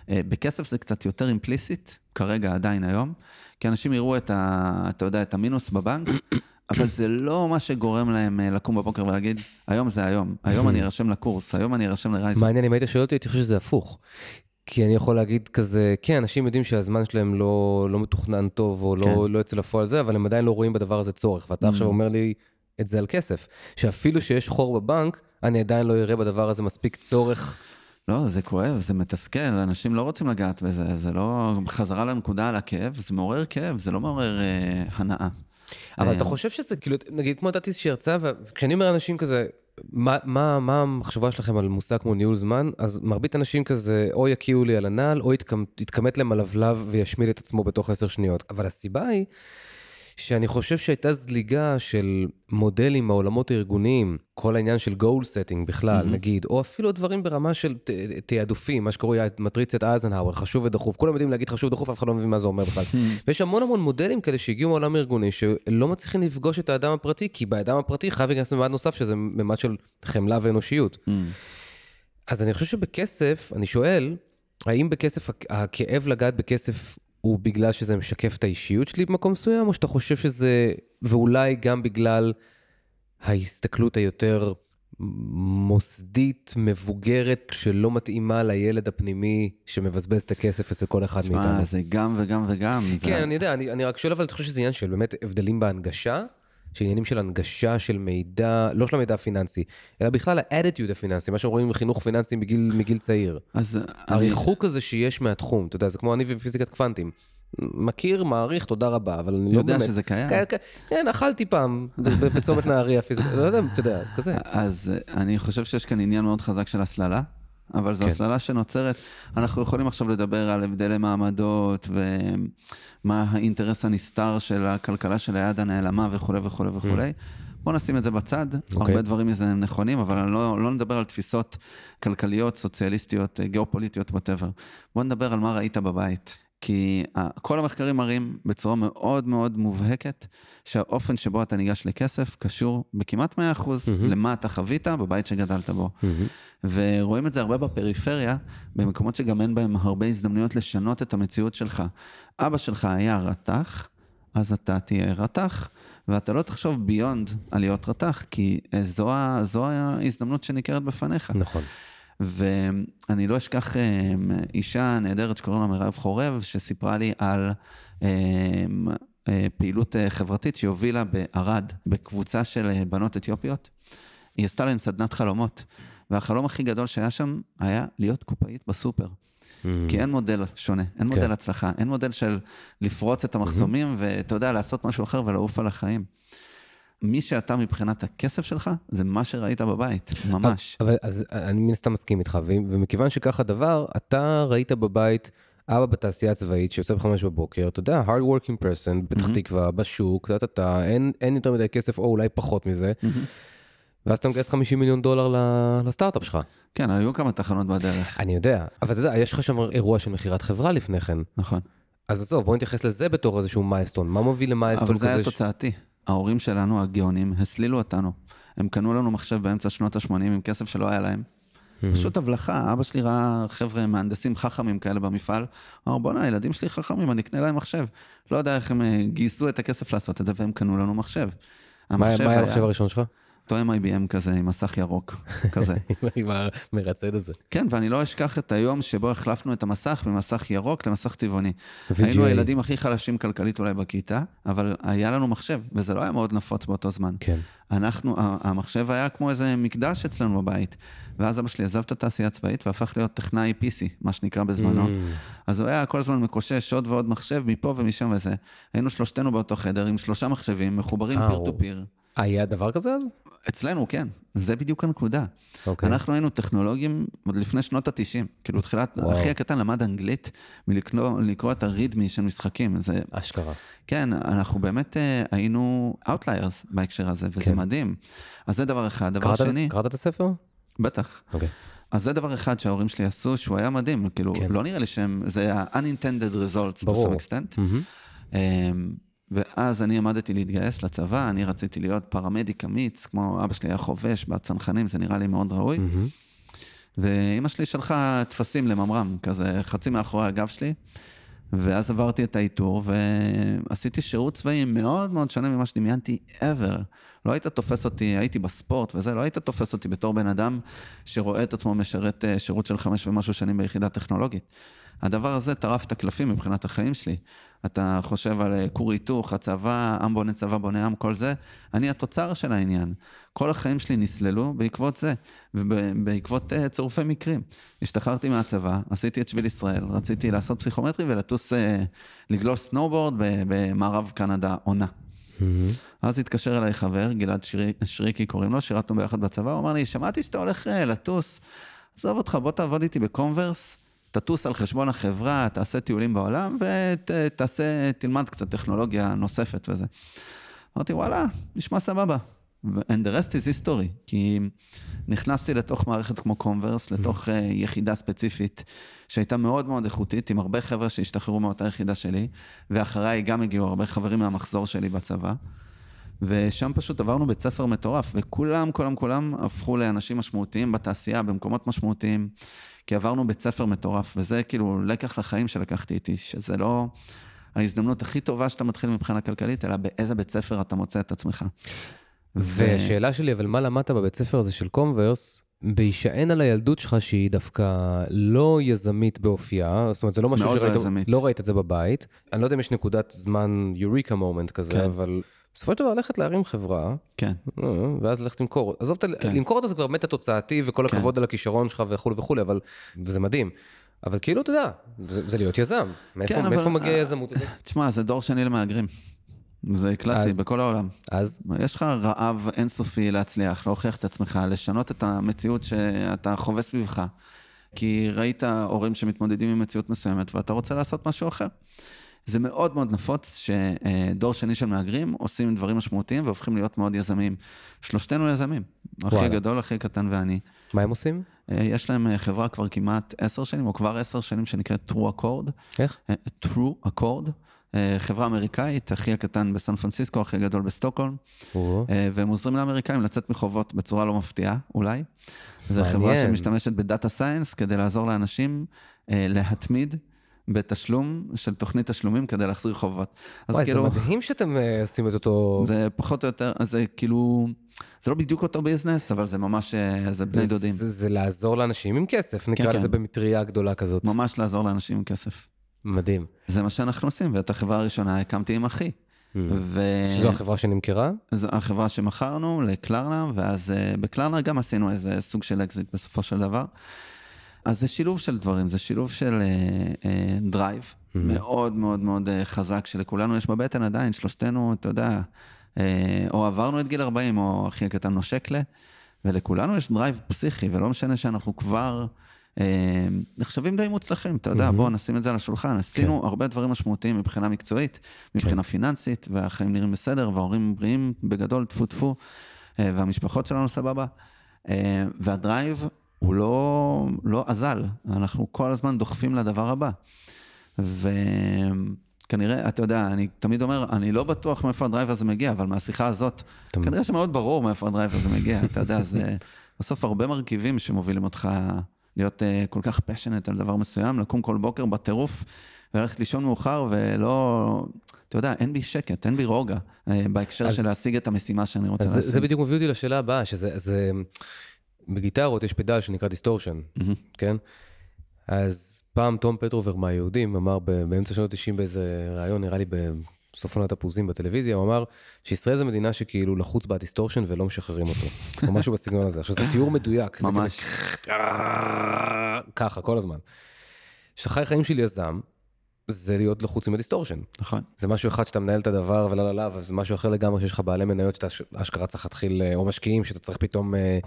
Uh, בכסף זה קצת יותר אימפליסיט, כרגע עדיין היום, כי אנשים יראו את, ה, אתה יודע, את המינוס בבנק, (coughs) אבל זה לא מה שגורם להם uh, לקום בבוקר ולהגיד, היום זה היום, היום אני (coughs) ארשם לקורס, היום אני ארשם לרייזר. מעניין, אם היית שואל אותי, הייתי חושב שזה הפוך. כי אני יכול להגיד כזה, כן, אנשים יודעים שהזמן שלהם לא, לא מתוכנן טוב, או כן. Mm. לא, לא יוצא לפועל זה, אבל הם עדיין לא רואים בדבר הזה צורך. ואתה עכשיו אומר לי את זה על כסף. שאפילו שיש חור בבנק, אני עדיין לא אראה בדבר הזה מספיק צורך. לא, זה כואב, זה מתסכל, אנשים לא רוצים לגעת בזה, זה לא... חזרה לנקודה על הכאב, זה מעורר כאב, זה לא מעורר אה, הנאה. אבל אה, אתה חושב שזה, כאילו, נגיד כמו נתתי איזושהי הרצאה, וכשאני אומר לאנשים כזה, מה, מה, מה המחשבה שלכם על מושג כמו ניהול זמן? אז מרבית האנשים כזה, או יקיעו לי על הנעל, או יתקמט להם הלבלב וישמיד את עצמו בתוך עשר שניות. אבל הסיבה היא שאני חושב שהייתה זליגה של מודלים מהעולמות הארגוניים, כל העניין של goal setting בכלל, mm-hmm. נגיד, או אפילו דברים ברמה של תעדופים, מה שקרוי מטריצת אייזנהאואר, חשוב ודחוף. כולם יודעים להגיד חשוב ודחוף, אף אחד לא מבין מה זה אומר בכלל. ויש המון המון מודלים כאלה שהגיעו מהעולם הארגוני, שלא מצליחים לפגוש את האדם הפרטי, כי באדם הפרטי חייב להיכנס ממד נוסף, שזה ממד של חמלה ואנושיות. Mm. אז אני חושב שבכסף, אני שואל, האם בכסף, הכ- הכאב לגעת בכסף הוא בגלל שזה משקף את האישיות שלי במקום מסוים, או שאתה חושב שזה, ואולי גם בגלל ההסתכלות היותר מוסדית, מבוגרת, שלא מתאימה לילד הפנימי שמבזבז את הכסף אצל כל אחד תשמע, מאיתנו? זה גם וגם וגם. זה... כן, אני יודע, אני, אני רק שואל, אבל אתה חושב שזה עניין של באמת הבדלים בהנגשה? שעניינים של הנגשה של מידע, לא של המידע הפיננסי, אלא בכלל האטיטיוד הפיננסי, מה שרואים בחינוך פיננסי מגיל, מגיל צעיר. אז אני... הריחוק הזה שיש מהתחום, אתה יודע, זה כמו אני ופיזיקת קוונטים. מכיר, מעריך, תודה רבה, אבל אני לא יודע באמת... שזה קיים. כן, כן, כן, אכלתי פעם בצומת נהריה פיזיקה, לא יודע, אתה יודע, כזה. אז אה, אני חושב שיש כאן עניין מאוד חזק של הסללה, אבל זו כן. הסללה שנוצרת. אנחנו יכולים עכשיו לדבר על הבדלי מעמדות ומה האינטרס הנסתר של הכלכלה של היד הנעלמה וכולי וכולי וכולי. בואו נשים את זה בצד, Mm. אוקיי. הרבה דברים מזה הם נכונים, אבל לא, לא נדבר על תפיסות כלכליות, סוציאליסטיות, אה, גיאופוליטיות, whatever. בואו נדבר על מה ראית בבית. כי ה- כל המחקרים מראים בצורה מאוד מאוד מובהקת שהאופן שבו אתה ניגש לכסף קשור בכמעט 100% למה אתה חווית בבית שגדלת בו. ורואים את זה הרבה בפריפריה, במקומות שגם אין בהם הרבה הזדמנויות לשנות את המציאות שלך. אבא שלך היה רתח, אז אתה תהיה רתח, ואתה לא תחשוב ביונד על להיות רתח, כי אה, זו, זו ההזדמנות שניכרת בפניך. נכון. ואני לא אשכח אה, אישה נהדרת שקוראים לה מירב חורב, שסיפרה לי על אה, אה, פעילות אה, חברתית שהיא הובילה בערד, בקבוצה של אה, בנות אתיופיות. היא עשתה להן סדנת חלומות, והחלום הכי גדול שהיה שם היה להיות קופאית בסופר. כי אין מודל שונה, אין כן. מודל הצלחה, אין מודל של לפרוץ את המחסומים ואתה יודע, לעשות משהו אחר ולעוף על החיים. מי שאתה מבחינת הכסף שלך, זה מה שראית בבית, ממש. אבל אז אני מן הסתם מסכים איתך, ומכיוון שכך הדבר, אתה ראית בבית אבא בתעשייה הצבאית שיוצא בחמש בבוקר, אתה יודע, hard working person, פתח תקווה, בשוק, אתה, אתה, אין, אין יותר מדי כסף, או אולי פחות מזה, ואז אתה מגייס 50 מיליון דולר לסטארט-אפ שלך. כן, היו כמה תחנות בדרך, אני יודע, אבל אתה יודע, יש לך שם אירוע של מכירת חברה לפני כן. נכון. אז עזוב, בוא נתייחס לזה בתור איזשהו מיילסטון. מה מוביל למיילסטון אבל זה כזה? היה תוצאתי. ההורים שלנו, הגאונים, הסלילו אותנו. הם קנו לנו מחשב באמצע שנות ה-80 עם כסף שלא היה להם. פשוט הבלחה, אבא שלי ראה חבר'ה מהנדסים חכמים כאלה במפעל, אמר, בואנה, הילדים שלי חכמים, אני אקנה להם מחשב. לא יודע איך הם אה, גייסו את הכסף לעשות את זה, והם קנו לנו מחשב. מה היה המחשב הראשון שלך? תואם IBM כזה, עם מסך ירוק, (laughs) כזה. עם המרצד הזה. כן, ואני לא אשכח את היום שבו החלפנו את המסך ממסך ירוק למסך צבעוני. היינו הילדים הכי חלשים כלכלית אולי בכיתה, אבל היה לנו מחשב, וזה לא היה מאוד נפוץ באותו זמן. כן. אנחנו, המחשב היה כמו איזה מקדש אצלנו בבית. ואז אבא שלי עזב את התעשייה הצבאית והפך להיות טכנאי PC, מה שנקרא בזמנו. Mm. אז הוא היה כל הזמן מקושש עוד ועוד מחשב מפה ומשם וזה. היינו שלושתנו באותו חדר עם שלושה מחשבים מחוברים פיר טו פיר. היה דבר כזה אז? אצלנו, כן. זה בדיוק הנקודה. Okay. אוקיי. אנחנו היינו טכנולוגים עוד לפני שנות ה-90. כאילו, תחילת, wow. אחי הקטן למד אנגלית מלקרוא את הרידמי של משחקים. זה... אשכרה. כן, אנחנו באמת uh, היינו Outliers בהקשר הזה, וזה כן. מדהים. אז זה דבר אחד. דבר קראת שני... קראת את הספר? בטח. אוקיי. Okay. אז זה דבר אחד שההורים שלי עשו, שהוא היה מדהים. כאילו, כן. לא נראה לי שהם... זה ה-unintended results, ברור. to some extent. Mm-hmm. ואז אני עמדתי להתגייס לצבא, אני רציתי להיות פרמדיק אמיץ, כמו אבא שלי היה חובש בצנחנים, זה נראה לי מאוד ראוי. ואימא שלי שלחה טפסים לממר"ם, כזה חצי מאחורי הגב שלי, ואז עברתי את האיתור, ועשיתי שירות צבאי מאוד מאוד שונה ממה שדמיינתי ever. לא היית תופס אותי, הייתי בספורט וזה, לא היית תופס אותי בתור בן אדם שרואה את עצמו משרת אה, שירות של חמש ומשהו שנים ביחידה טכנולוגית. הדבר הזה טרף את הקלפים מבחינת החיים שלי. אתה חושב על אה, כור היתוך, הצבא, עם בונה צבא בונה עם, כל זה. אני התוצר של העניין. כל החיים שלי נסללו בעקבות זה, ובעקבות uh, צירופי מקרים. השתחררתי מהצבא, עשיתי את שביל ישראל, רציתי לעשות פסיכומטרי ולטוס, uh, לגלוש סנואובורד במערב קנדה עונה. Mm-hmm. אז התקשר אליי חבר, גלעד שריקי קוראים לו, שירתנו ביחד בצבא, הוא אמר לי, שמעתי שאתה הולך uh, לטוס, עזוב אותך, בוא תעבוד איתי בקונברס. תטוס על חשבון החברה, תעשה טיולים בעולם ותעשה, תלמד קצת טכנולוגיה נוספת וזה. אמרתי, וואלה, נשמע סבבה. And the rest is history, כי נכנסתי לתוך מערכת כמו קונברס, לתוך uh, יחידה ספציפית שהייתה מאוד מאוד איכותית, עם הרבה חבר'ה שהשתחררו מאותה יחידה שלי, ואחריי גם הגיעו הרבה חברים מהמחזור שלי בצבא. ושם פשוט עברנו בית ספר מטורף, וכולם, כולם, כולם הפכו לאנשים משמעותיים בתעשייה, במקומות משמעותיים. כי עברנו בית ספר מטורף, וזה כאילו לקח לחיים שלקחתי איתי, שזה לא ההזדמנות הכי טובה שאתה מתחיל מבחינה כלכלית, אלא באיזה בית ספר אתה מוצא את עצמך. והשאלה שלי, אבל מה למדת בבית ספר הזה של קומברס, בהישען על הילדות שלך שהיא דווקא לא יזמית באופייה, זאת אומרת, זה לא משהו שראית, לא, לא ראית את זה בבית. אני לא יודע אם יש נקודת זמן יוריקה מומנט כזה, כן. אבל בסופו של דבר ללכת להרים חברה, כן. אה, ואז ללכת למכור. עזוב, כן. למכור אותה זה כבר באמת התוצאתי וכל כן. הכבוד. על הכישרון שלך וכולי וכולי, אבל, וזה מדהים. אבל כאילו, אתה יודע, זה, זה להיות יזם. מאיפה, כן, מאיפה אבל... מגיעה היזמות הזאת? תשמע, זה דור שני למהגרים. זה קלאסי אז, בכל העולם. אז? יש לך רעב אינסופי להצליח, להוכיח את עצמך, לשנות את המציאות שאתה חווה סביבך. כי ראית הורים שמתמודדים עם מציאות מסוימת ואתה רוצה לעשות משהו אחר. זה מאוד מאוד נפוץ שדור שני של מהגרים עושים דברים משמעותיים והופכים להיות מאוד יזמים. שלושתנו יזמים, אחי הגדול, אחי הקטן ואני. מה הם עושים? אה, יש להם אה, חברה כבר כמעט עשר שנים, או כבר עשר שנים, שנקראת True Accord. איך? אה, True Accord. חברה אמריקאית, אחי הקטן בסן פרנסיסקו, אחי הגדול בסטוקהולם. והם עוזרים לאמריקאים לצאת מחובות בצורה לא מפתיעה, אולי. זו חברה שמשתמשת ב data science כדי לעזור לאנשים להתמיד בתשלום של תוכנית תשלומים כדי להחזיר חובות. וואי, כאילו, זה מדהים שאתם uh, עושים את אותו... זה פחות או יותר, זה כאילו, זה לא בדיוק אותו ביזנס, אבל זה ממש, אה, זה בני דודים. זה, זה לעזור לאנשים עם כסף, נקרא כן, לזה כן. במטריה גדולה כזאת. ממש לעזור לאנשים עם כסף. מדהים. זה מה שאנחנו עושים, ואת החברה הראשונה הקמתי עם אחי. Mm. ו... שזו החברה שנמכרה? זו החברה שמכרנו לקלרנה, ואז uh, בקלרנה גם עשינו איזה סוג של אקזיט בסופו של דבר. אז זה שילוב של דברים, זה שילוב של drive uh, uh, mm-hmm. מאוד מאוד מאוד uh, חזק, שלכולנו יש בבטן עדיין, שלושתנו, אתה יודע, uh, או עברנו את גיל 40, או אחי הקטן נושק ל, ולכולנו יש drive פסיכי, ולא משנה שאנחנו כבר uh, נחשבים די מוצלחים, אתה יודע, mm-hmm. בואו נשים את זה על השולחן, עשינו כן. הרבה דברים משמעותיים מבחינה מקצועית, מבחינה כן. פיננסית, והחיים נראים בסדר, וההורים בריאים בגדול, טפו טפו, uh, והמשפחות שלנו סבבה. Uh, וה drive הוא לא, לא אזל, אנחנו כל הזמן דוחפים לדבר הבא. וכנראה, אתה יודע, אני תמיד אומר, אני לא בטוח מאיפה ה drive הזה מגיע, אבל מהשיחה הזאת, תמיד. כנראה שמאוד ברור מאיפה ה drive הזה מגיע, (laughs) אתה יודע, זה בסוף הרבה מרכיבים שמובילים אותך להיות uh, כל כך passionate על דבר מסוים, לקום כל בוקר בטירוף וללכת לישון מאוחר ולא, אתה יודע, אין בי שקט, אין בי רוגע uh, בהקשר אז- של להשיג את המשימה שאני רוצה אז זה, להשיג. זה בדיוק מביא אותי לשאלה הבאה, שזה, זה, בגיטרות יש פדל שנקרא distortion, מהמם. כן? אז פעם תום פטרובר מהיהודים אמר באמצע שנות ה-90 באיזה ראיון, נראה לי בסוף עונת תפוזים בטלוויזיה, הוא אמר שישראל זו מדינה שכאילו לחוץ בה distortion ולא משחררים אותו. או משהו בסגנון הזה. עכשיו זה תיאור מדויק. ממש. ככה, כל הזמן. כשאתה חי חיים של יזם, זה להיות לחוץ עם ה distortion. נכון. זה משהו אחד שאתה מנהל את הדבר ולא לא לא, אבל זה משהו אחר לגמרי שיש לך בעלי מניות שאתה אשכרה צריך להתחיל, אה, או משקיעים שאתה צריך פתאום אה,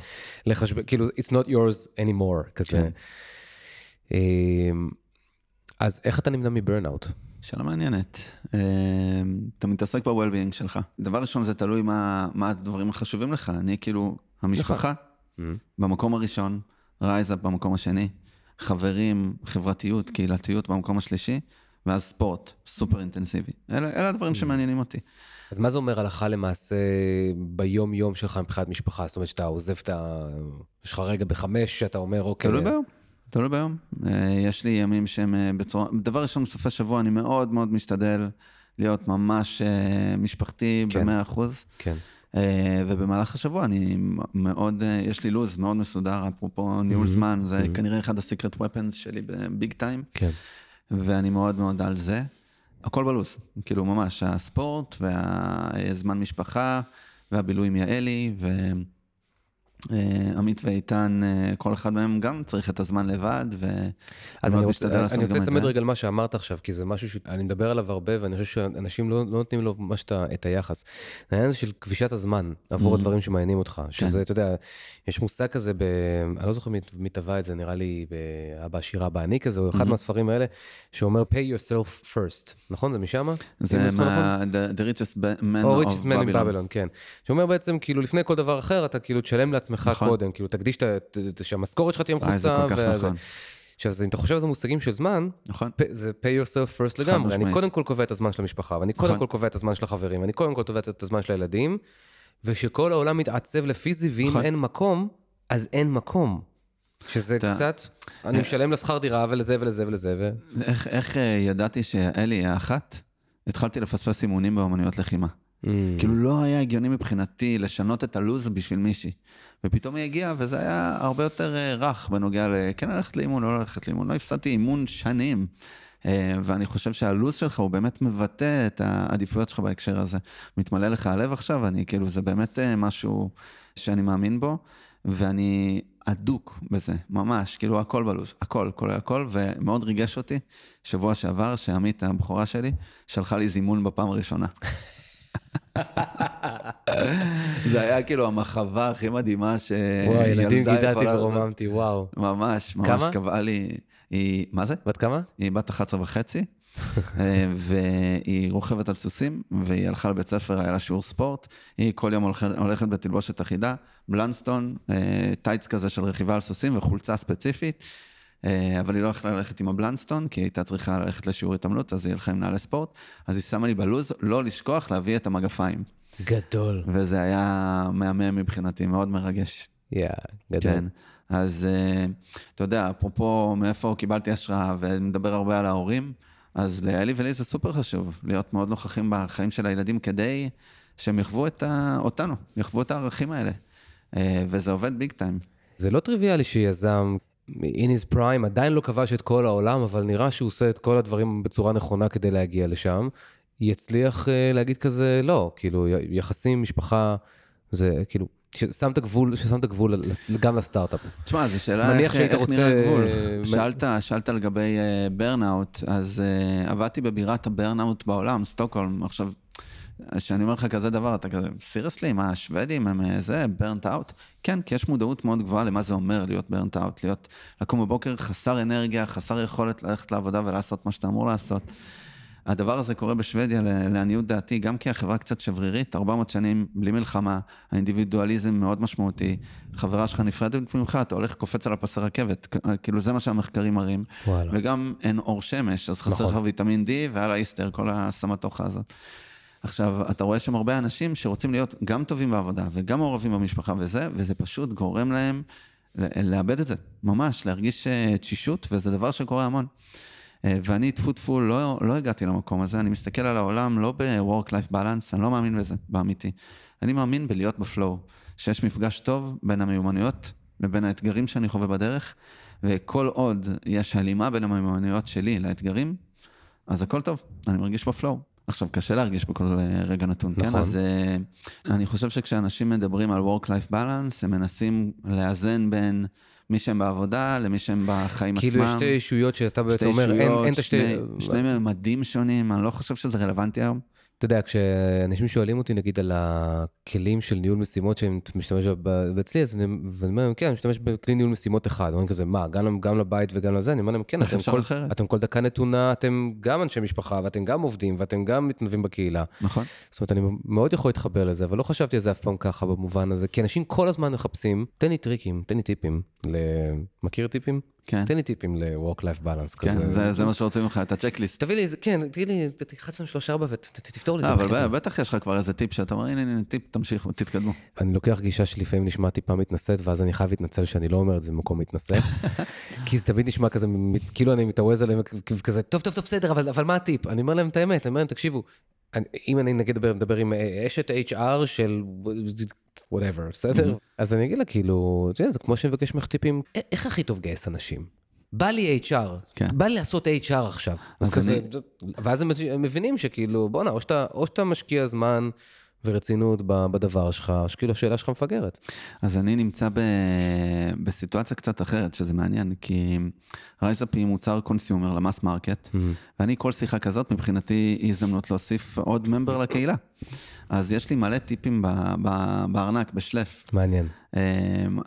לחשב... כאילו, it's not yours anymore, כזה. כן. אה, אז איך אתה נמנע מ burnout? שאלה מעניינת. אה, אתה מתעסק ב-well-being שלך. דבר ראשון, זה תלוי מה, מה הדברים החשובים לך. אני כאילו, המשפחה, במקום הראשון, רייזאפ במקום השני, חברים, חברתיות, קהילתיות במקום השלישי, ואז ספורט, סופר אינטנסיבי. אלה, אלה הדברים שמעניינים אותי. אז מה זה אומר הלכה למעשה ביום-יום שלך מבחינת משפחה? זאת אומרת שאתה עוזב את ה... יש לך רגע בחמש שאתה אומר, אוקיי... תלוי ביום. תלוי ביום. אה, יש לי ימים שהם אה, בצורה... דבר ראשון, בסופי שבוע אני מאוד מאוד משתדל להיות ממש אה, משפחתי כן. במאה אחוז. כן. ובמהלך השבוע אני מאוד, יש לי לו"ז מאוד מסודר, אפרופו ניהול זמן, זה כנראה אחד הסיקרט ופנס שלי בביג טיים, כן. ואני מאוד מאוד על זה. הכל בלו"ז, כאילו ממש, הספורט והזמן משפחה והבילוי עם יעלי, ועמית ואיתן, אה, כל אחד מהם גם צריך את הזמן לבד, ו... אז אני רוצה, לעשות אני רוצה לצמד. רגע על מה שאמרת עכשיו, כי זה משהו שאני מדבר עליו הרבה, ואני חושב שאנשים לא, לא נותנים לו ממש את היחס. העניין הזה של כבישת הזמן עבור הדברים שמעניינים אותך, שזה, אתה יודע, יש מושג כזה, ב... אני לא זוכר מי, מי טבע את זה, נראה לי באבא עשיר אבא אני כזה, או אחד מהספרים האלה, שאומר pay yourself first, נכון? זה משם? זה אני זוכר נכון? מה... The the richest man of richest man in Babylon. Babylon, כן. שאומר בעצם, כאילו, לפני כל דבר אחר, אתה כאילו תשלם לעצמך נכון. קודם, כאילו, תקדיש, את שהמשכורת שלך תהיה אה, זה מכוסה. כל כך נכון. עכשיו, אם אתה חושב על זה מושגים של זמן, נכון. פ- זה pay yourself first לגמרי. אני. קודם כל קובע את הזמן של המשפחה, ואני קודם נכון. כל קובע את הזמן של החברים, ואני קודם כל קובע את הזמן של הילדים, ושכל העולם מתעצב לפי זה, ואם נכון. אין מקום, אז אין מקום. שזה אתה- קצת, אני משלם לשכר דירה ולזה ולזה ולזה, ו... איך, איך אה, ידעתי שאלי היא האחת? התחלתי לפספס אימונים באמנויות לחימה. Mm. כאילו לא היה הגיוני מבחינתי לשנות את הלו"ז בשביל מישהי. ופתאום היא הגיעה, וזה היה הרבה יותר אה, רך בנוגע לכן ללכת לאימון, לא ללכת לאימון. לא הפסדתי אימון שנים. אה, ואני חושב שהלו"ז שלך הוא באמת מבטא את העדיפויות שלך בהקשר הזה. מתמלא לך הלב עכשיו, אני כאילו, זה באמת אה, משהו שאני מאמין בו, ואני אדוק בזה, ממש, כאילו הכל בלו"ז, הכל, כולל הכל, ומאוד ריגש אותי שבוע שעבר, שעמית, הבכורה שלי, שלחה לי זימון בפעם הראשונה. (laughs) זה היה כאילו המחווה הכי מדהימה שילדה וואי, ילדים גידלתי יכולה. ורוממתי, וואו. ממש, ממש? קבעה לי, היא, מה זה? בת כמה? היא בת 11 וחצי, אה, (laughs) והיא רוכבת על סוסים, והיא הלכה לבית ספר, היה לה שיעור ספורט, היא כל יום הולכת, הולכת בתלבושת אחידה, בלנסטון, אה, טייץ כזה של רכיבה על סוסים וחולצה ספציפית, אבל היא לא יכלה ללכת עם הבלנסטון, כי היא הייתה צריכה ללכת לשיעור התעמלות, אז היא הלכה עם נעלי ספורט, אז היא שמה לי בלוז, לא לשכוח להביא את המגפיים. גדול. וזה היה מהמם מבחינתי, מאוד מרגש. יא, גדול. כן, אז אה, אתה יודע, אפרופו מאיפה קיבלתי השראה, ונדבר הרבה על ההורים, אז לאלי ולי זה סופר חשוב, להיות מאוד נוכחים בחיים של הילדים כדי שהם יחוו את ה... אותנו, יחוו את הערכים האלה. אה, וזה עובד ביג טיים. זה לא טריוויאלי שיזם in his prime עדיין לא כבש את כל העולם, אבל נראה שהוא עושה את כל הדברים בצורה נכונה כדי להגיע לשם. יצליח uh, להגיד כזה, לא, כאילו, יחסים, משפחה, זה כאילו, ששם את הגבול, ששם את הגבול לס- גם לסטארט-אפ. תשמע, זו שאלה איך, איך רוצה, נראה הגבול. אה, שאלת, שאלת לגבי burnout, אז uh, עבדתי בבירת ה burnout בעולם, סטוקהולם. עכשיו, כשאני אומר לך כזה דבר, אתה כזה, seriously, מה, השוודים הם אה, זה, burnt out? כן, כי יש מודעות מאוד גבוהה למה זה אומר להיות burnt out, להיות, לקום בבוקר חסר אנרגיה, חסר יכולת ללכת לעבודה ולעשות מה שאתה אמור לעשות. הדבר הזה קורה בשוודיה, לעניות דעתי, גם כי החברה קצת שברירית, 400 שנים בלי מלחמה, האינדיבידואליזם מאוד משמעותי, חברה שלך נפרדת ממך, אתה הולך, קופץ על הפסי רכבת, כ- כאילו זה מה שהמחקרים מראים. וואלה. וגם אין אור שמש, אז חסר נכון. לך ויטמין D, ועל האיסטר, כל הסמטוחה הזאת. עכשיו, אתה רואה שם הרבה אנשים שרוצים להיות גם טובים בעבודה וגם מעורבים במשפחה וזה, וזה פשוט גורם להם לאבד את זה, ממש, להרגיש אה, תשישות, וזה דבר שקורה המון. אה, ואני, טפו טפו, לא, לא הגעתי למקום הזה, אני מסתכל על העולם לא ב-work-life balance, אני לא מאמין בזה, באמיתי. אני מאמין בלהיות בפלואו, שיש מפגש טוב בין המיומנויות לבין האתגרים שאני חווה בדרך, וכל עוד יש הלימה בין המיומנויות שלי לאתגרים, אז הכל טוב, אני מרגיש בפלואו. עכשיו, קשה להרגיש בכל אה, רגע נתון, כן? נכון. אז uh, אני חושב שכשאנשים מדברים על Work-Life Balance, הם מנסים לאזן בין מי שהם בעבודה למי שהם בחיים כאילו יש עצמם. שתי ישויות שאתה בעצם אומר, אין אין את השתי... שני, שני ממדים שונים, אני לא חושב שזה רלוונטי היום. אתה יודע, כשאנשים שואלים אותי נגיד על הכלים של ניהול משימות שאני משתמש ב- אצלי, אז אני אומר להם, כן, אני משתמש בכלי ניהול משימות אחד. אומרים כזה, מה, גם, גם לבית וגם לזה? אני אומר להם, כן, אתם כל? אתם כל דקה נתונה, אתם גם אנשי משפחה, ואתם גם עובדים, ואתם גם מתנדבים בקהילה. נכון. זאת אומרת, אני מאוד יכול להתחבר לזה, אבל לא חשבתי על זה אף פעם ככה במובן הזה, כי אנשים כל הזמן מחפשים, תן לי טריקים, תן לי טיפים. ל... מכיר טיפים? כן. תן לי טיפים ל-work-life balance כן, כזה. זה, זה מה שרוצים ממך, את הצ'קליסט. תביא לי, כן, תגיד לי, 1, 2, 3, 4 ותפתור לי את לא, זה. אבל בטח יש לך כבר איזה טיפ שאתה אומר, הנה, הנה, טיפ, תמשיכו, תתקדמו. אני לוקח גישה שלפעמים נשמע טיפה מתנשאת, ואז אני חייב להתנצל שאני לא אומר את זה במקום מתנשא. (laughs) כי זה תמיד נשמע כזה, מ- כאילו אני מתעווז עליהם, כזה, טוב, טוב, טוב, בסדר, אבל, אבל מה הטיפ? אני אומר להם את האמת, אני אומר להם, תקשיבו, אם אני נגיד מדבר, מדבר עם אה, אשת HR של whatever, בסדר? אז אני אגיד לה, כאילו, זה כמו שאני מבקש ממך טיפים, "א- איך הכי טוב לגייס אנשים? בא לי HR, כן. בא לי לעשות HR עכשיו. אז אז כזה, אני- ואז הם מבינים שכאילו, בואנה, או שאתה, או שאתה משקיע זמן ורצינות בדבר שלך, שכאילו השאלה שלך מפגרת. אז אני נמצא ב... בסיטואציה קצת אחרת, שזה מעניין, כי רייזאפ היא מוצר consumer ל mass market, ואני, כל שיחה כזאת מבחינתי היא הזדמנות להוסיף עוד member לקהילה. אז יש לי מלא טיפים ב... ב... בארנק, בשלף. מעניין. אמ,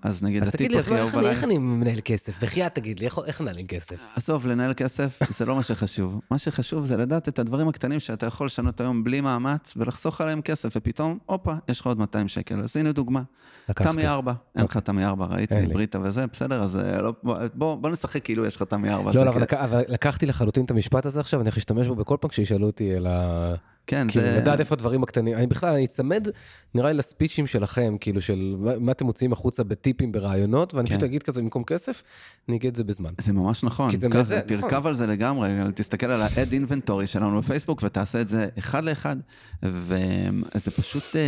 אז נגיד, אז הטיפ תגיד לי, אז הכי אהוב איך אני- עליי... איך אני מנהל כסף? בחייאת תגיד לי, איך- איך מנהלים כסף? עזוב, לנהל כסף זה לא מה שחשוב. מה שחשוב זה לדעת את הדברים הקטנים שאתה יכול לשנות היום בלי מאמץ ולחסוך עליהם כסף, ופתאום, הופה, יש לך עוד 200 שקל. אז הנה דוגמה. תמי 4, אין לך תמי 4, ראיתי, לי. בריטה וזה, בסדר, אז אה, לא- בוא- בוא בוא נשחק כאילו יש לך תמי 4. לא, לא, אבל לק- אבל לקחתי לחלוטין את המשפט הזה עכשיו, אני הולך להשתמש בו בכל פעם כשישאלו אותי על ה... כן, כאילו, זה... לדעת איפה הדברים הקטנים. אני בכלל, אני אצמד, נראה לי, לספיצ'ים שלכם, כאילו, של מה- מה אתם מוציאים החוצה בטיפים ברעיונות, ואני כן. פשוט אגיד כזה במקום כסף, אני אגיד את זה בזמן. זה ממש נכון. כי זה ככה, זה, תרכב נכון. על זה לגמרי, תסתכל על ה-ad inventory שלנו בפייסבוק ותעשה את זה אחד לאחד. וזה פשוט אה,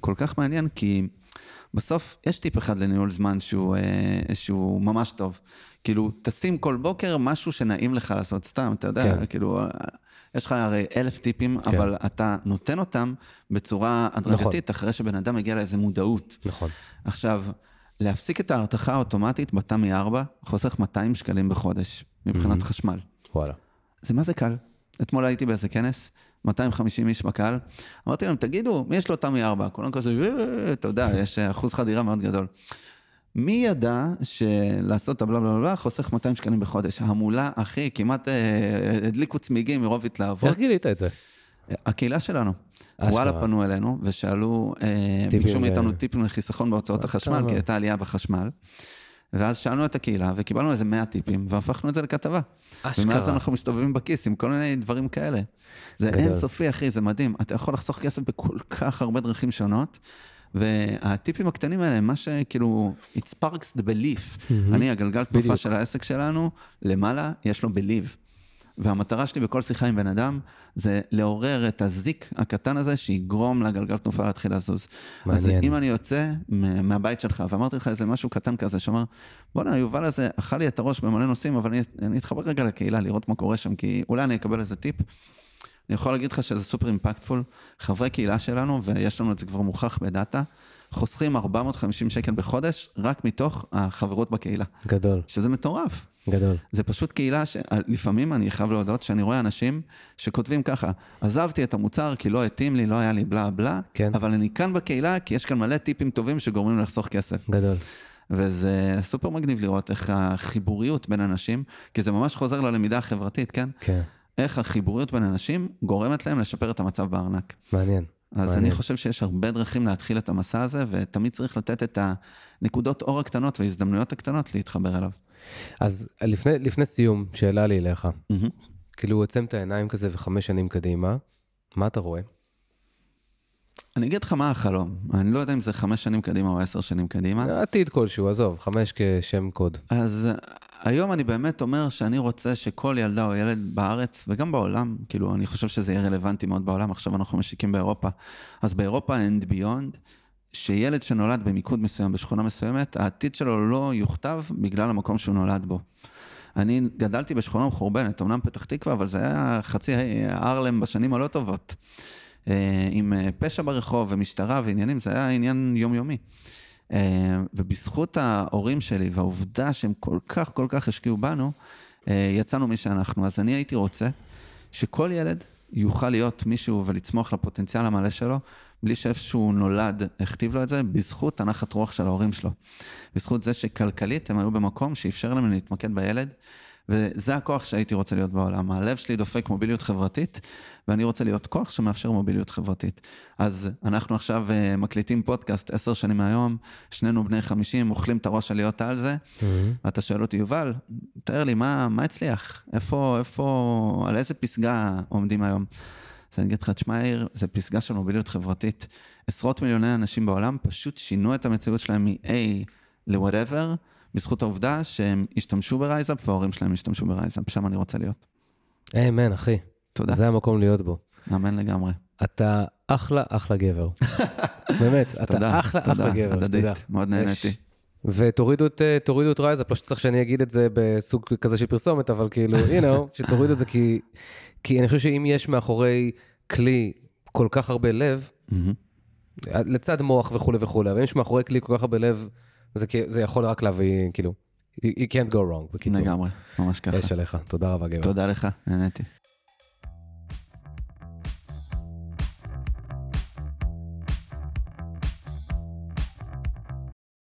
כל כך מעניין, כי בסוף יש טיפ אחד לניהול זמן שהוא, אה, שהוא ממש טוב. כאילו, תשים כל בוקר משהו שנעים לך לעשות סתם, אתה יודע, כן. כאילו, יש לך הרי אלף טיפים, כן. אבל אתה נותן אותם בצורה הדרגתית, אחרי שבן אדם מגיע לאיזה מודעות. נכון. עכשיו, להפסיק את ההרתחה האוטומטית בתמי 4 חוסך 200 שקלים בחודש מבחינת חשמל. וואלה. זה מה זה קל. אתמול הייתי באיזה כנס, 250 איש בקהל, אמרתי להם, תגידו, מי יש לו תמי 4? כולם כזה, "אה, אתה יודע, יש אחוז חדירה מאוד גדול. מי ידע שלעשות את הבלה בלה בלה חוסך 200 שקלים בחודש? המולה, אחי, כמעט אה, הדליקו צמיגים מרוב התלהבות. איך גילית את זה? הקהילה שלנו. אשכרה. וואלה פנו אלינו ושאלו, אה, ביקשו ל- מאיתנו טיפים לחיסכון בהוצאות החשמל, כמה? כי הייתה עלייה בחשמל. ואז שאלנו את הקהילה וקיבלנו איזה 100 טיפים והפכנו את זה לכתבה. אשכרה. ומאז אנחנו מסתובבים בכיס עם כל מיני דברים כאלה. זה. אינסופי, אחי, זה מדהים. אתה יכול לחסוך כסף בכל כך הרבה דרכים שונות. והטיפים הקטנים האלה הם מה שכאילו, it sparks the belief. אני, הגלגל תנופה. של העסק שלנו, למעלה יש לו believe. והמטרה שלי בכל שיחה עם בן אדם, זה לעורר את הזיק הקטן הזה, שיגרום לגלגל תנופה להתחיל לזוז. אז מעניין. אם אני יוצא מהבית שלך, ואמרתי לך איזה משהו קטן כזה, שאומר, בואנה, יובל הזה אכל לי את הראש במלא נושאים, אבל אני, אני אתחבר רגע לקהילה, לראות מה קורה שם, כי אולי אני אקבל איזה טיפ. אני יכול להגיד לך שזה סופר אימפקטפול. חברי קהילה שלנו, ויש לנו את זה כבר מוכח בדאטה, חוסכים 450 שקל בחודש, רק מתוך החברות בקהילה, גדול, שזה מטורף. גדול. זה פשוט קהילה שלפעמים אני חייב להודות שאני רואה אנשים שכותבים ככה, עזבתי את המוצר כי לא התאים לי, לא היה לי בלה בלה, כן. אבל אני כאן בקהילה כי יש כאן מלא טיפים טובים שגורמים לחסוך כסף. גדול. וזה סופר מגניב לראות איך החיבוריות בין אנשים, כי זה ממש חוזר ללמידה החברתית, כן? כן, איך החיבוריות בין אנשים גורמת להם לשפר את המצב בארנק. מעניין. אז מעניין. אני חושב שיש הרבה דרכים להתחיל את המסע הזה, ותמיד צריך לתת את הנקודות אור הקטנות וההזדמנויות הקטנות להתחבר אליו. אז לפני, לפני סיום, שאלה לי אליך. מהמם. כאילו, עוצם את העיניים כזה וחמש שנים קדימה, מה אתה רואה? אני אגיד לך מה החלום. אני לא יודע אם זה חמש שנים קדימה או עשר שנים קדימה. עתיד כלשהו, עזוב, חמש כשם קוד. אז אה, היום אני באמת אומר שאני רוצה שכל ילדה או ילד בארץ, וגם בעולם, כאילו, אני חושב שזה יהיה רלוונטי מאוד בעולם, עכשיו אנחנו משיקים באירופה. אז באירופה and beyond, שילד שנולד במיקוד מסוים, בשכונה מסוימת, העתיד שלו לא יוכתב בגלל המקום שהוא נולד בו. אני גדלתי בשכונה מחורבנת, אמנם פתח תקווה, אבל זה היה חצי ארלם בשנים הלא טובות. אה, עם אה, פשע ברחוב ומשטרה ועניינים, זה היה עניין יומיומי. אה, ובזכות ההורים שלי והעובדה שהם כל כך כל כך השקיעו בנו, יצאנו מי שאנחנו. אז אני הייתי רוצה שכל ילד יוכל להיות מישהו ולצמוח לפוטנציאל המלא שלו, בלי שאיפשהו נולד, הכתיב לו את זה, בזכות הנחת רוח של ההורים שלו. בזכות זה שכלכלית הם היו במקום שאפשר להם להתמקד בילד, וזה הכוח שהייתי רוצה להיות בעולם. הלב שלי דופק מוביליות חברתית, ואני רוצה להיות כוח שמאפשר מוביליות חברתית. אז אנחנו עכשיו uh, מקליטים פודקאסט עשר שנים מהיום, שנינו בני חמישים, אוכלים את הראש על להיות על זה, mm-hmm. ואתה שואל אותי, יובל, תאר לי, מה, מה הצליח? איפה, איפה, על איזה פסגה עומדים היום? אז אני אגיד לך, תשמע, יאיר, זה פסגה של מוביליות חברתית. עשרות מיליוני אנשים בעולם פשוט שינו את המציאות שלהם מ-A ל-whatever, בזכות העובדה שהם השתמשו ברייזאפ וההורים שלהם השתמשו ברייזאפ, שם אני רוצה להיות. אמן, אחי. תודה. זה המקום להיות בו. אמן לגמרי. אתה אחלה, אחלה גבר. (laughs) באמת, אתה תודה, אחלה, תודה, אחלה גבר. הדדית, תודה. מאוד נהניתי. ותורידו את, אה, את רייזאפ, לא שצריך שאני אגיד את זה בסוג כזה של פרסומת, אבל כאילו, you know, (laughs) שתורידו את זה כי, כי אני חושב שאם יש מאחורי כלי כל כך הרבה לב, לצד מוח וכולי וכולי, אבל אם יש מאחורי כלי כל כך הרבה לב, זה, זה יכול רק להביא, כאילו, you can't go wrong, בקיצור. לגמרי, ממש ככה. יש עליך, תודה רבה גבר. תודה לך, נהניתי.